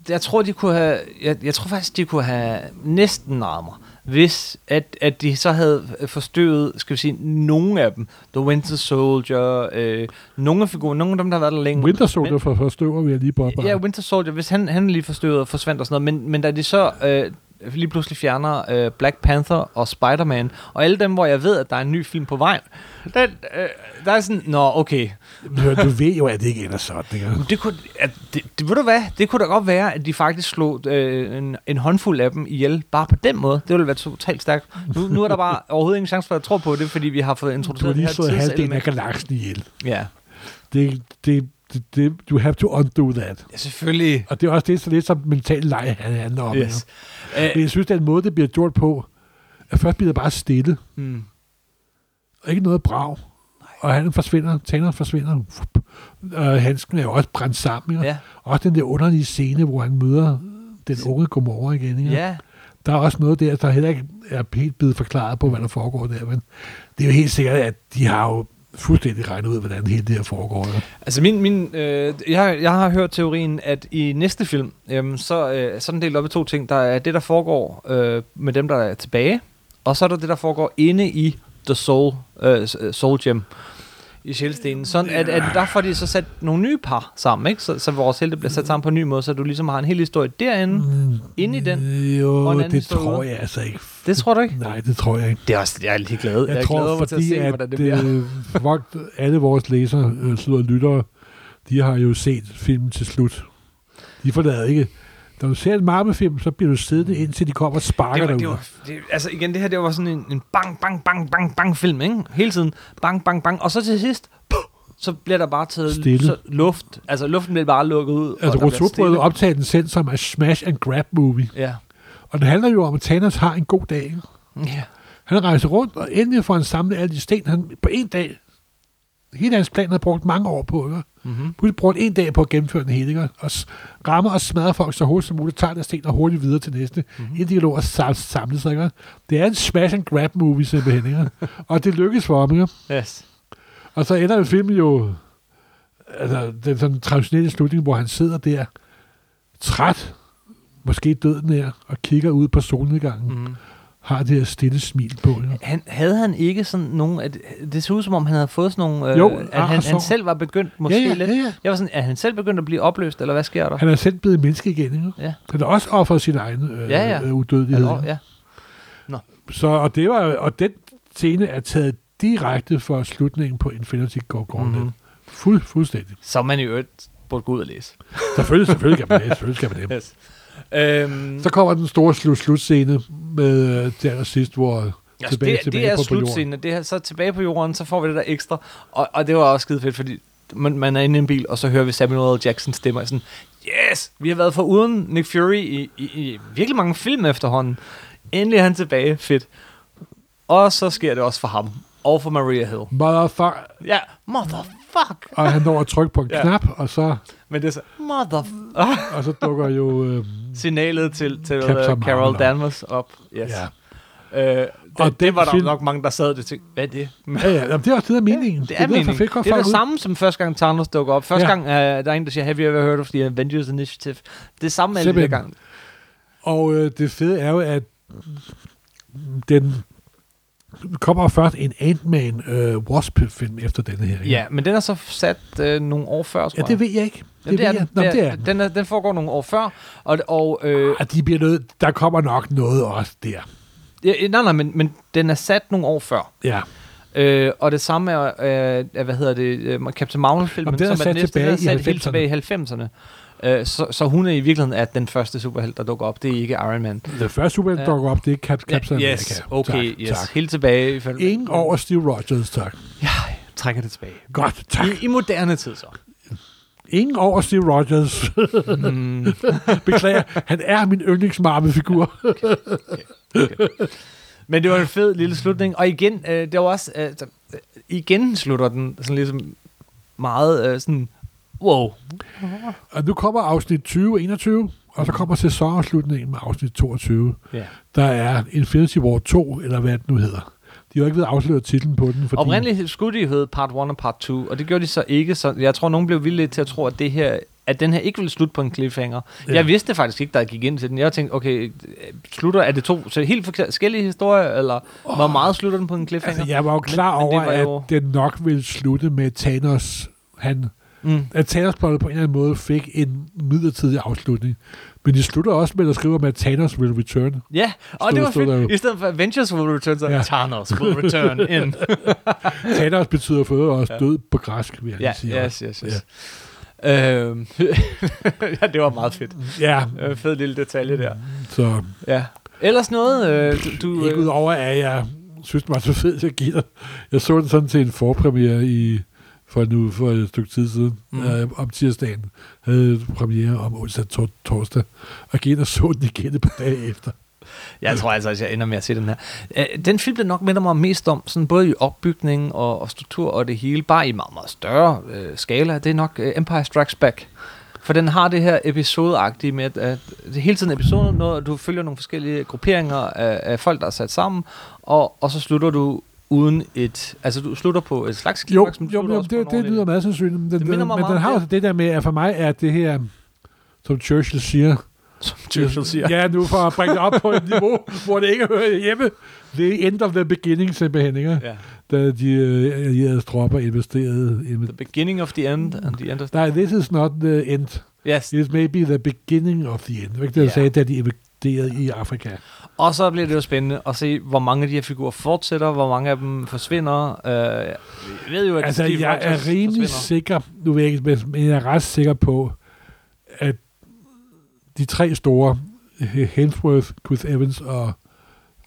Jeg tror, de kunne have, jeg, jeg tror faktisk, de kunne have næsten mig, hvis at, at de så havde forstøvet, skal vi sige, nogle af dem. The Winter Soldier, øh, nogle af figurerne, nogle af dem, der har været der længe. Winter Soldier for forstøver, jeg lige på. Ja, Winter Soldier, hvis han, han lige forstøvet og forsvandt og sådan noget, men, men da de så øh, lige pludselig fjerner øh, Black Panther og Spider-Man, og alle dem, hvor jeg ved, at der er en ny film på vej, der, øh, der er sådan, nå, okay, Men du ved jo, at det ikke ender sådan. Ikke? det kunne, at, det, det, ved du hvad, det kunne da godt være, at de faktisk slog øh, en, en håndfuld af dem ihjel, bare på den måde. Det ville være totalt stærkt. Nu, nu er der bare *laughs* overhovedet ingen chance for, at jeg tror på det, fordi vi har fået Du har introduceret lige det slået her halvdelen af tidselement. galaksen ihjel. Ja. Det, det, det, det, you have to undo that. ja, selvfølgelig. Og det er også det, så lidt som mental leg han handler om. Yes. Yes. Øh, Men jeg synes, den måde, det bliver gjort på, at først bliver det bare stille, mm. og ikke noget brag. Og han forsvinder, Tanner forsvinder. Og handsken er jo også brændt sammen. Ikke? Ja. Også den der underlige scene, hvor han møder den unge Gomorra igen. Ikke? ja. Der er også noget der, der heller ikke er helt blevet forklaret på, hvad der foregår der. Men det er jo helt sikkert, at de har jo fuldstændig regnet ud, hvordan hele det her foregår. Ja. Altså min, min øh, jeg, jeg har hørt teorien, at i næste film, øhm, så, øh, så er den delt op i to ting. Der er det, der foregår øh, med dem, der er tilbage, og så er der det, der foregår inde i The Soul, øh, øh Soul Gem i sjælstenen. Sådan at, at der får de så sat nogle nye par sammen, ikke? Så, så vores helte bliver sat sammen på en ny måde, så du ligesom har en hel historie derinde. Mm, inde i den, og Jo, anden det tror ude. jeg altså ikke. Det tror du ikke? Nej, det tror jeg ikke. Det er også, jeg er lige glad. Jeg, Jeg, tror, glæder mig til at fordi se, at, hvordan det bliver. øh, alle vores læsere, øh, og lyttere, de har jo set filmen til slut. De forlader ikke. Når du ser en Marvel-film, så bliver du siddende indtil de kommer og sparker det var, dig det ud. var, det, altså igen, det her, det var sådan en, en bang, bang, bang, bang, bang film, ikke? Hele tiden. Bang, bang, bang. Og så til sidst, puh, så bliver der bare taget Stille. Så luft. Altså luften bliver bare lukket ud. Altså, der bliver Rousseau stille. prøvede optage den selv som en smash and grab movie. Ja. Og det handler jo om, at Thanos har en god dag. ikke? ja. Han rejser rundt, og endelig får han samlet alle de sten, han på en dag, hele hans plan har brugt mange år på, ikke? Mm-hmm. Pludselig brugt en dag på at gennemføre den hele, ikke? og rammer og smadrer folk så hurtigt som muligt, tager deres sten og hurtigt videre til næste, Mhm. mm-hmm. inden de at sam- samle sig. Ikke? Det er en smash and grab movie simpelthen, ikke? og det lykkes for ham. Ikke? Yes. Og så ender filmen jo, altså den sådan traditionelle slutning, hvor han sidder der, træt, måske døden er, og kigger ud på solnedgangen, mm. Mm-hmm. Har det her stille smil på. Ikke? Han, havde han ikke sådan nogle... At, det så ud som om, han havde fået sådan nogle... Øh, Jo, at ar han, og han selv var begyndt måske ja, ja, lidt... ja, ja. Jeg var sådan, er han selv begyndt at blive opløst, eller hvad sker der? Han er selv blevet menneske igen. Ikke? Ja. Han har også offeret sin egen øh, Ja, ja. øh, udødelighed. Eller, ja. Så, og, det var, og den scene er taget direkte fra slutningen på Infinity Gauntlet. Mhm. Mm-hmm. Fuld, fuldstændig. Så man i øvrigt burde gå ud og læse. Selvfølgelig, selvfølgelig kan man det. Selvfølgelig skal man det. *laughs* Yes. Øhm, Så kommer den store slut, slutscene med øh, til allersidst, hvor Ja, tilbage, det, tilbage det er på, på slutscenen, og det er så tilbage på jorden, så får vi det der ekstra, og, og det var også skide fedt, fordi man, man er inde i en bil, og så hører vi Samuel L. Jackson stemmer sådan, yes, vi har været for uden Nick Fury i, i, i virkelig mange film efterhånden. Endelig er han tilbage, fedt. Og så sker det også for ham, og for Maria Hill. Motherfucker. Ja, motherfuck! Og han når at trykke på en ja. knap, og så, Men det er så, motherfuck! og så dukker jo... Øh, Signalet til, til uh, Carol. Danvers op. Yes. ja. Øh, det, Og det den var der film- nok mange, der sad og tænkte, hvad er det? Ja, ja, jamen, det er også det, der er meningen. Det er, derfor, meningen. fedt, Det er det samme som første gang Thanos dukker op. Første Ja. gang uh, der er en, der siger, have you ever heard of the Avengers Initiative? Det er samme alle de gange. Og øh, det fede er jo, at den kommer først en Ant-Man øh, Wasp-film efter denne her. ikke? Ja, men den er så sat uh, nogle år før, tror ja, det ved jeg ikke. jeg. Det, det er, jeg. den. Nå, Det er, det er den. den, er, den foregår nogle år før, og, og øh, Ah, de bliver nødt, der kommer nok noget også der. ja, nej, nej, men, men den er sat nogle år før. Ja, Øh, og det samme er, øh, er hvad hedder det, øh, Captain Marvel-filmen, er som er sat den næste, tilbage er i sat helt 90'erne. tilbage i 90'erne. Øh, så, så hun er i virkeligheden er den første superhelt, der dukker op. Det er ikke Iron Man. Den første Superman Ja. dukker op, det er Cap, Captain Ja, yes, America. okay, tak, yes. Tak. Helt tilbage. i fald- Ingen over Steve Rogers, tak. Ja, jeg trækker det tilbage. Godt, tak. I, I moderne tid så. Ingen over Steve Rogers. Mm, *laughs* Beklager, han er min yndlings Marvel-figur. *laughs* okay. Men det var en fed lille slutning. Og igen, øh, det var også... Øh, øh, igen slutter den sådan ligesom meget øh, sådan... Wow. Og nu kommer afsnit 2021, og så kommer sæsonafslutningen med afsnit 22. Ja. Der er Infinity War 2, eller hvad det nu hedder. De har jo ikke ved afsløret titlen på den, fordi... Oprindeligt skulle de hedde part 1 og part 2, og det gjorde de så ikke. Så jeg tror, nogen blev villige til at tro, at det her at den her ikke ville slutte på en cliffhanger. Ja. Jeg vidste faktisk ikke, da jeg gik ind til den. Jeg tænkte, okay, slutter, er det to så helt forskellige historier, eller oh. hvor meget slutter den på en cliffhanger? Altså, jeg var jo klar men det over, var jo- at den nok ville slutte med Thanos. Han, mm. at Thanos på en eller anden måde fik en midlertidig afslutning. Men de slutter også med at skrive, at Thanos will return. Ja, og Stod- det var stod der fedt. I stedet for Avengers will return, så Ja. ja. Thanos will return *laughs* in. Thanos betyder for øvrigt også Ja. død på græsk, vil jeg ja, sige. yes, yes, yes. Øhm, *laughs* ja, det var meget fedt. Ja, Øh, fed lille detalje der. så Ja. Ellers noget, øh, du... ikke øh, udover, at jeg synes, den var så fed, jeg giver. Jeg så den sådan til en forpremiere i for nu for et stykke tid siden, Mm. øh, om tirsdagen, havde premiere om onsdag tor- torsdag, og gik ind og så den igen et par dage efter. *laughs* Jeg tror altså, at jeg ender med at se den her. Den film, der nok minder mig mest om, sådan både i opbygning og, og struktur og det hele, bare i meget, meget større øh, skala, det er nok øh, Empire Strikes Back. For den har det her episodeagtige med, at, at det er hele tiden episoder, noget, du følger nogle forskellige grupperinger af, af folk, der er sat sammen, og, og så slutter du uden et... Altså, du slutter på et slags Jo, klimaks, men jo, jo det, det ordentlig- lyder meget sandsynligt. Men den, Det minder den, men meget har også det der med, at for mig er det her, som Churchill siger, Som Churchill siger. Ja, nu for at bringe det op på et niveau, hvor det ikke hører hjemme. Det er end of the beginning simpelthen, ikke? Ja. Da de øh, allierede tropper investerede. The Inv- beginning of the end, and the end of the... Nej, this is not the end. Yes. It may be the beginning of the end. Det ikke det, jeg Ja. sagde, da de investerede i Afrika. Og så bliver det jo spændende at se, hvor mange af de her figurer fortsætter, hvor mange af dem forsvinder. Øh, jeg ved jo, at Altså, Steve jeg er rimelig forsvinder. sikker, nu ved jeg ikke, men- jeg er ret sikker på, at de tre store, Hemsworth, Chris Evans og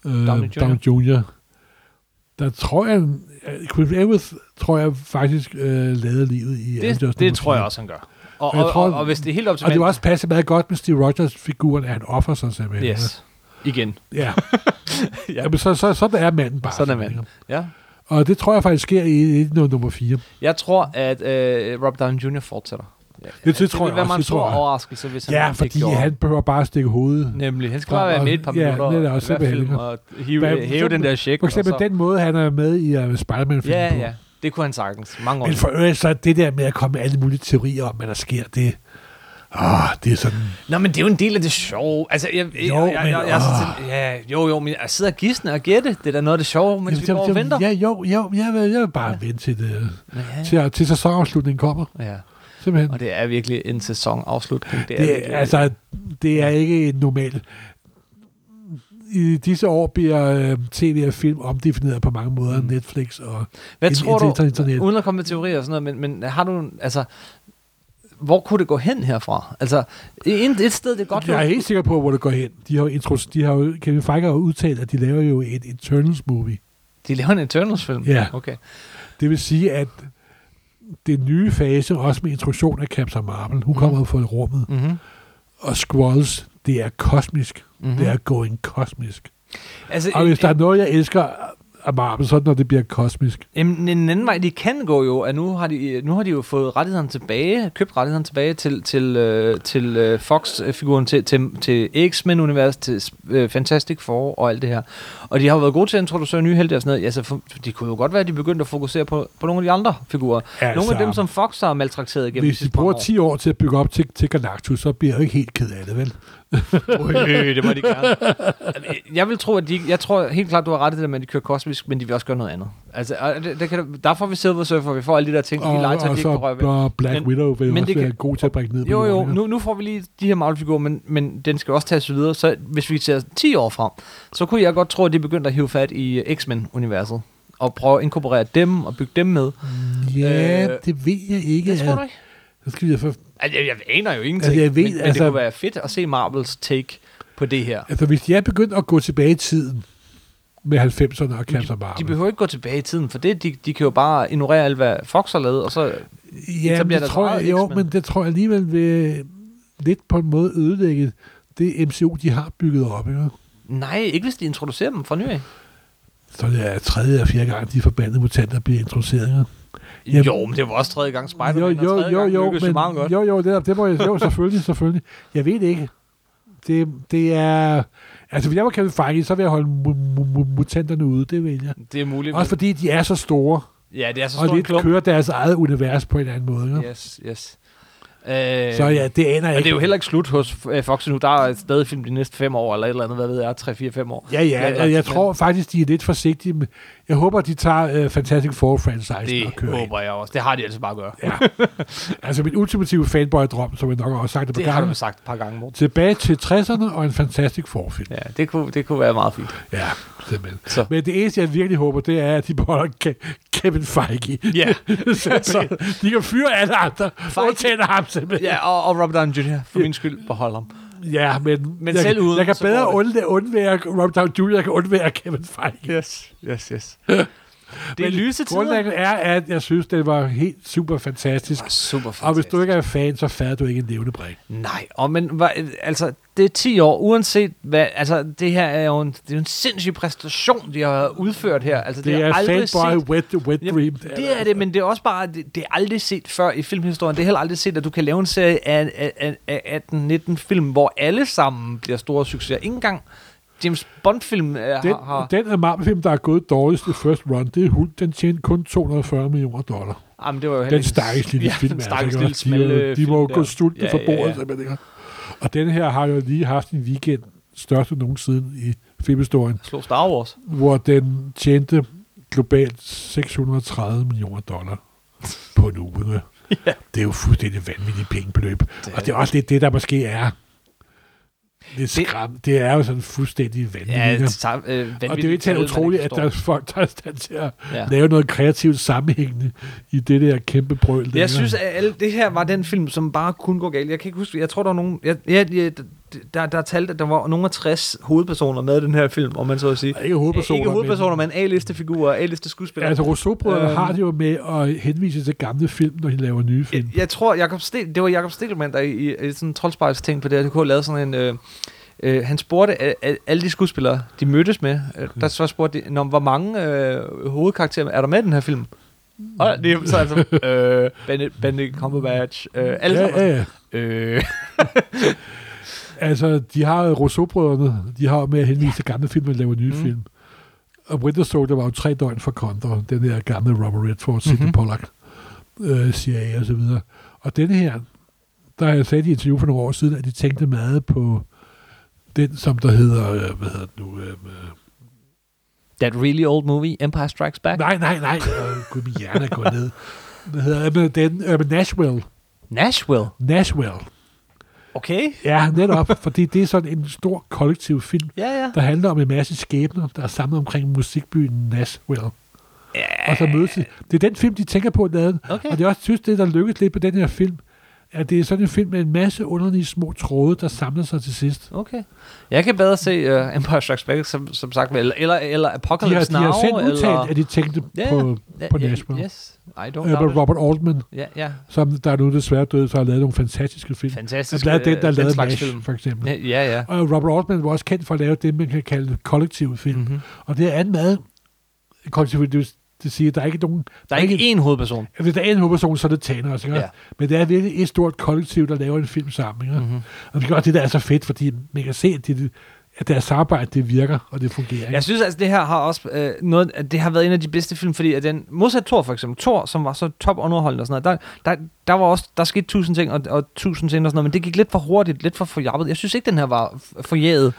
øh, Downey Jr. Der tror jeg, Chris Evans tror jeg faktisk øh, lavede livet i Det, Avengers det tror jeg også, han gør. Og, Og tror- og, og hvis det er helt op til Og det var også passet meget godt med Steve Rogers-figuren, at han offer sig simpelthen. Yes. Igen. Ja. *laughs* ja. Jamen, så, så, sådan er manden bare. Sådan er simpelthen. ja. Og det tror jeg faktisk sker i, i nummer 4. Jeg tror, at øh, Rob Downey Jr. fortsætter. Ja, Det- det tror vil jeg også, det tror jeg. overraskelse, hvis han Ja, ikke fordi gjorde. han behøver bare at stikke hovedet. Nemlig. Han skal bare være med et par ja, minutter. det er også film, og hive, Hvad- hæve den der check. For eksempel den måde, han er med i uh, Spider-Man-film Ja, på. ja. Det kunne han sagtens. Mange år. Men for øvrigt, så det der med at komme med alle mulige teorier om, hvad der sker, det, åh, det er sådan... Nå, men det er jo en del af det sjove. Altså, jeg, jeg, Jo, jeg, men, jeg, jeg, jeg, åh. jeg, ja, jo, jo, men jeg sidder og gisne og gætte. Det er da noget af det sjove, mens vi går og venter. ja, jo, jo, jeg vil, jeg vil bare ja. vente til, det, Ja, til, til sæsonafslutningen kommer. ja. Simpelthen. Og det er virkelig en sæsonafslutning. Det er, Det, virkelig, altså, det er ikke en normal... I disse år bliver øh, tv og film omdefineret på mange måder. Mm. Netflix og Hvad in- tror du, internet. uden at komme med teorier og sådan noget, men, men har du, altså, hvor kunne det gå hen herfra? Altså, et, et sted, det er godt Jeg er helt sikker på, hvor det går hen. De har, jo intro, de har jo, Kevin Feige har jo udtalt, at de laver jo et Eternals-movie. De laver en Eternals-film? Ja. Okay. Det vil sige, at den nye fase, også med introduktion af Captain Marvel, hun Mhm. kommer ud fra rummet, Mm-hmm. og Skrulls, det er kosmisk. Mm-hmm. Det er going kosmisk. altså, Og hvis der er noget, jeg elsker af Marvel, så når det bliver kosmisk. En, en anden vej, de kan gå jo, at nu har de, nu har de jo fået rettighederne tilbage, købt rettighederne tilbage til, til, øh, til øh, Fox-figuren, til, til, til X-Men-univers, til øh, Fantastic Four og alt det her. Og de har jo været gode til at introducere nye helte og sådan noget. Altså, for, de kunne jo godt være, at de begyndte at fokusere på, på nogle af de andre figurer. Altså, nogle af dem, som Fox har maltrakteret igennem Hvis de bruger 10 år til at bygge op til, til Galactus, så bliver jeg jo ikke helt ked af det, vel? *laughs* Øh, det må de gerne. Jeg vil tro, at de... Jeg tror helt klart, du har ret i det der med, at de kører kosmisk, men de vil også gøre noget andet. Altså, det, det kan, der får vi Silver Surfer, vi får alle de der ting, de Og, legetøj, de og ikke så kan røre ved. Black Men- Widow vil men også det være kan- god til at brække ned på Jo, jo, jorden, ikke? nu, nu får vi lige de her Marvel-figurer, men, men den skal også tages videre. Så hvis vi ser 10 år frem, så kunne jeg godt tro, at de begyndte at hive fat i øh, X-Men-universet. Og prøve at inkorporere dem og bygge dem med. Ja, Øh, det ved jeg ikke. Det tror du ikke? Så skal vi for, Altså, jeg, jeg aner jo ingenting, Altså, jeg ved, men, men altså- det kunne være fedt at se Marvels take på det her. altså, hvis de er begyndt at gå tilbage i tiden med 90'erne og Captain De Marvel. behøver ikke gå tilbage i tiden, for det, de, de kan jo bare ignorere alt, hvad Fox har lavet, og så... Ja, etablerer men det deres tror jeg, jo, men det tror jeg alligevel vil lidt på en måde ødelægge det MCU, de har bygget op. Ikke? Nej, ikke hvis de introducerer dem fra ny af. Så det er tredje eller fjerde gang, de forbandede mutanter bliver introduceret. Ikke? Jamen- jo, men det var også tredje gang Spider-Man, jo, og jo, tredje jo, gang jo, jo men, meget godt. jo, jo, det, det må jeg, jo, selvfølgelig, selvfølgelig. Jeg ved det ikke. Det, det er, altså hvis jeg var Kevin Feige, så vil jeg holde mu- mu- mu- mutanterne ude, det vil jeg. Det er muligt. Også fordi de er så store, ja, det er så og stor en lidt klump. kører deres eget univers på en eller anden måde. Ikke? Yes, yes. Øh, Så ja, det aner jeg ikke. det er jo heller ikke slut hos øh, Fox nu. Der er stadig film de næste fem år, eller et eller andet, hvad ved jeg, 3-4-5 år. Ja, ja, jeg, jeg tror faktisk, de er lidt forsigtige. Med, jeg håber, de tager uh, Fantastic Four-franchisen Det og kører ind. håber jeg også. Det har de altså bare at gøre. Ja. *laughs* altså min ultimative fanboy-drøm, som jeg nok også sagt et par Det har du gange. jo sagt et par gange, Morten. Tilbage til 60'erne og en Fantastic Four-film. Ja, det kunne, det kunne være meget fint. Ja, simpelthen. Så. Men det eneste, jeg virkelig håber, det er, at de beholder Ke- Kevin Feige. Ja. *laughs* så de kan fyre alle andre, Feige- undtagen ham simpelthen. Ja, og, og Robert Downey Jr. for min skyld beholder ham. Ja, men, Men jeg, selv uden, jeg kan bedre undvære, undvære Robert Downey Jr., jeg kan undvære Kevin Feige. Yes, yes, yes. *laughs* det er lyse tider. Grundlæggende er, at jeg synes, det var helt super fantastisk. Det var super fantastisk. Og hvis du ikke er fan, så fatter du ikke en levende brik. Nej, og men altså, det er 10 år, uanset hvad, altså, det her er jo en, det er jo en sindssyg præstation, de har udført her. Altså, det, Det har er aldrig fanboy set, wet, wet Jamen, dream. det er det, men det er også bare, det, det er aldrig set før i filmhistorien. Det er heller aldrig set, at du kan lave en serie af, af, af, af 18-19 film, hvor alle sammen bliver store succeser. Ikke engang James Bond-film øh, Den, har, den af Marvel-film, der er gået dårligst i first run, det er Hulk. Den tjente kun 240 millioner dollar. Jamen, det var jo Den stakkels lille *laughs* ja, film. den altså, stakkels lille de, smalle de film må jo gå sultne Ja, for ja, bordet. ja. simpelthen, ikke? Og den her har jo lige haft en weekend, største nogensinde i filmhistorien, Slå Star Wars. hvor den tjente globalt 630 millioner dollar på en uge. *laughs* Ja. Det er jo fuldstændig vanvittigt pengebeløb. Og det er også lidt det, der måske er Det- skræmt. Det er jo sådan fuldstændig vanvittigt. Ja, det tager, øh, og det er jo ikke helt utroligt, at der er folk, der er stand til at Ja. lave noget kreativt sammenhængende i det der kæmpe brøl. Jeg synes, at alle, det her var den film, som bare kunne gå galt. Jeg kan ikke huske, jeg tror, der var nogen... Jeg, ja, ja, der, der er talt, at der var nogle af 60 hovedpersoner med i den her film, om man så at sige. ikke hovedpersoner, Ikke hovedpersoner, men A-liste figurer, A-liste skuespillere. Altså, Rousseau-brødrene Øhm. har det jo med at henvise til gamle film, når de laver nye film. jeg, jeg tror, Jacob Stel, det var Jacob Stelman, der i, i, i sådan en troldspejls ting på det, kunne lavet sådan en... Øh, øh, han spurgte a- alle de skuespillere, de mødtes med, øh, der så spurgte de, "Nå, hvor mange øh, hovedkarakterer er der med i den her film? Og det er så altså, *laughs* øh, Benedict Cumberbatch, øh, alle Ja, sammen. ja, ja. Øh, *laughs* Altså, de har Rousseau-brødrene, de har med at henvise til gamle film og lave nye Mm. film. Og Winter Soldier var jo tre døgn for kontra, den der gamle Robert Redford, Sidney Mhm. mm-hmm. Pollack, øh, CIA og så videre. Og denne her, der har jeg sagt i interview for nogle år siden, at de tænkte meget på den, som der hedder, øh, hvad hedder den nu? Øh, øh, that really old movie, Empire Strikes Back. nej, nej, nej, øh, gud, min hjerne er gået ned. Hvad hedder den? Øh, Nashville. Nashville. Nashville. Okay. Ja, netop, fordi det er sådan en stor kollektiv film, Ja, ja. der handler om en masse skæbner, der er samlet omkring musikbyen Nashville. Og så mødes de. Det er den film, de tænker på at lave. Okay. Og det er også, synes, det der lykkes lidt på den her film, at det er sådan en film med en masse underlige små tråde, der samler sig til sidst. Okay. Jeg kan bedre se uh, Empire Strikes Back, som, som sagt, eller, eller, eller De har, Apocalypse de har Now. selv udtalt, eller, at de tænkte Ja, på, ja, på ja, Nashville. Yes, I don't Øh, doubt it. Robert Altman, Ja, ja. som der er nu desværre død, så har lavet nogle fantastiske film. Fantastisk. Han lavede den, der øh, lavede MASH, film. for eksempel. Ja, ja. ja. Og Robert Altman var også kendt for at lave det, man kan kalde kollektive film. Mm-hmm. Og det er en meget. Det siger, der er ikke nogen... Der er ikke én hovedperson. Hvis der er en hovedperson, så er det Thanos, ikke? Ja. Men det er virkelig et stort kollektiv, der laver en film sammen, ikke? Mm-hmm. Og det gør det, der er så fedt, fordi man kan se, at, det, at deres arbejde, det virker, og det fungerer. Ikke? Jeg synes altså, det her har også øh, noget, at det har været en af de bedste film, fordi at den, modsat Thor for eksempel, Thor, som var så top underholdende og sådan noget, der, der, der var også, der skete tusind ting og, og tusind ting og sådan noget, men det gik lidt for hurtigt, lidt for forjappet. Jeg synes ikke, den her var f- forjæget.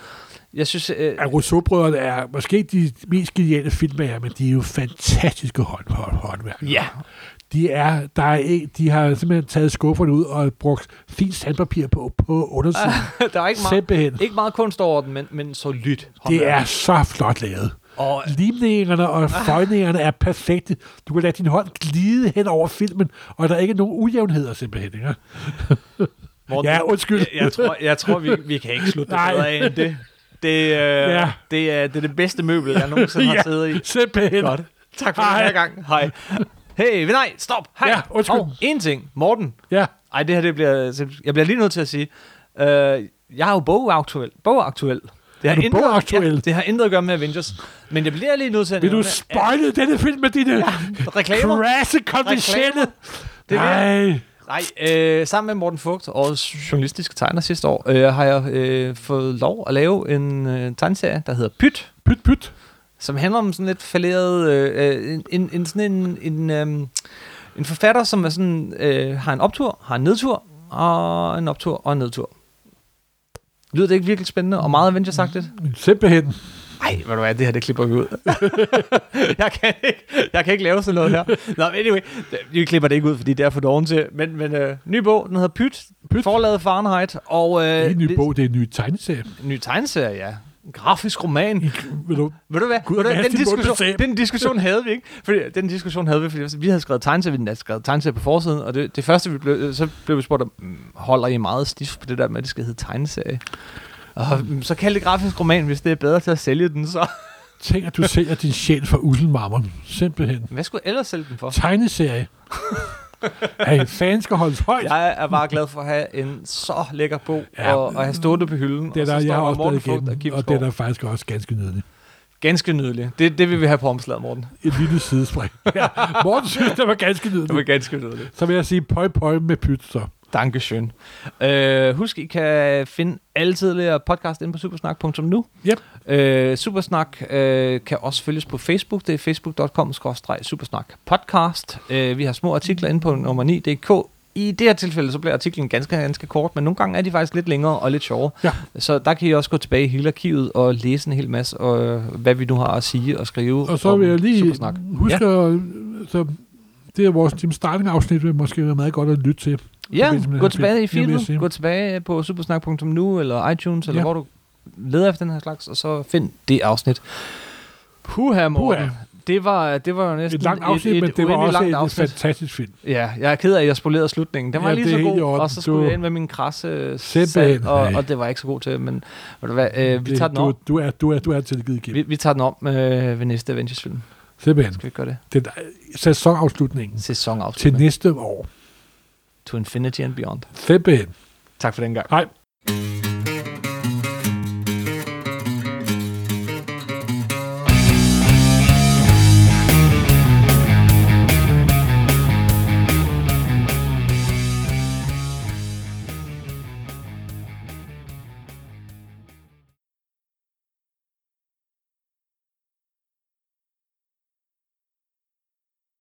Jeg synes, øh, at Rousseau-brødrene er måske de mest geniale filmmager, men de er jo fantastiske hånd, hånd, håndværkere. ja, De, er, der er ikke, de har simpelthen taget skufferne ud og brugt fint sandpapir på, på undersiden. *laughs* der er ikke meget, Simpelthen. ikke meget kunst over den, men, men solidt. Det er så flot lavet. Og Limningerne og føjningerne er perfekte. Du kan lade din hånd glide hen over filmen, og der er ikke nogen ujævnheder simpelthen. Ikke? Morten, Ja, undskyld. Jeg, jeg tror, jeg tror vi, vi kan ikke slutte det bedre af end det. Det, øh, Ja. ja. det, er, det er det bedste møbel, jeg nogensinde har siddet i. simpelthen. Godt. Tak for Hej. den her gang. Hej. Hey, nej, stop. Hej. Ja, undskyld. Hov, en ting. Morten. Ja, Ej, det her det bliver... Jeg bliver lige nødt til at sige... Øh, jeg er jo bogaktuel. Bogaktuel. Det Er du intet- bogaktuel? Ja, det har intet at gøre med Avengers. Men jeg bliver lige nødt til at vil du spoile denne film med dine at reklamer? crasse? Reklamer? Det er Nej. Nej, øh, sammen med Morten Fugt, årets journalistiske tegner sidste år, øh, har jeg øh, fået lov at lave en øh, tegneserie, der hedder Pyt, Pyt, pyt. som handler om sådan lidt falderet, øh, en, en, en, sådan en, en, øh, en forfatter, som er sådan, øh, har en optur, har en nedtur, og en optur og en nedtur. Lyder det ikke virkelig spændende og meget Avengers-agtigt? Simpelthen. Nej, ved du hvad, det her, det klipper vi ud. *laughs* jeg, kan ikke, jeg kan ikke lave sådan noget her. Nå, men anyway, vi klipper det ikke ud, fordi det er for doven til. Men, men øh, ny bog, den hedder Pyt, Pyt. forlaget Fahrenheit, og øh, Det er en ny det- bog, det er en ny tegneserie. en ny tegneserie, ja. En grafisk roman. I, vil du, Ved du hvad? Gud, Ved du, hvad? Den, diskussion, den diskussion havde vi ikke. Fordi, den diskussion havde vi, fordi vi havde skrevet tegneserie, vi havde skrevet tegneserie på forsiden, og det, det første, vi blev, så blev vi spurgt om, "Mm, holder I meget stift på det der med, at det skal hedde tegneserie? Og så kald det grafisk roman, hvis det er bedre til at sælge den, så... tænk, at du sælger din sjæl for uselmarmor. Simpelthen. Hvad skulle jeg ellers sælge den for? Tegneserie. *laughs* hey, fans skal holdes højt. Jeg er bare glad for at have en så lækker bog, Ja, og, og have stået på hylden. Det er og der, så jeg har også Morten Vogt og Kim og det er der faktisk også ganske nydeligt. Ganske nydeligt. Det, det vil vi have på omslaget, Morten. Et lille sidespring. *laughs* Ja, Morten synes, det var ganske Det var nydeligt. ganske nydeligt. Så vil jeg sige pøj pøj med pyt, så. Dankeschön. Uh, husk, I kan finde alle tidligere podcast inde på supersnak.nu. Yep. Uh, Supersnak uh, kan også følges på Facebook. Det er facebook.com supersnak podcast. Uh, vi har små artikler inde på nummer 9.dk. I det her tilfælde, så bliver artiklen ganske, ganske kort, men nogle gange er de faktisk lidt længere og lidt sjovere. Ja. Så der kan I også gå tilbage i hele arkivet og læse en hel masse, og hvad vi nu har at sige og skrive Og så vil jeg lige Supersnak. huske, at, så det er vores Team Starting afsnit, vil måske være meget godt at lytte til. Ja, gå tilbage i feedet, gå tilbage på supersnak.nu eller iTunes, eller Ja. hvor du leder efter den her slags, og så find det afsnit. Puha, Morten. Puha. Det var, det var jo næsten Et langt afsnit, men det var også et, et afsnit. fantastisk film. Ja, jeg er ked af, at jeg spolerede slutningen. Den var Ja, lige så god, og så skulle Du- jeg ind med min krasse sand, og, og det var jeg ikke så god til, men ved du hvad, øh, vi Det- tager den du, om. du, er, du, er, du er tilgivet igennem. Vi, vi tager den om øh, ved næste Avengers-film. Simpelthen. Skal vi gøre det? Det er sæsonafslutningen til Sæsonafslutning. næste år. To Infinity and Beyond. Simpelthen. Tak for den gang. Hej.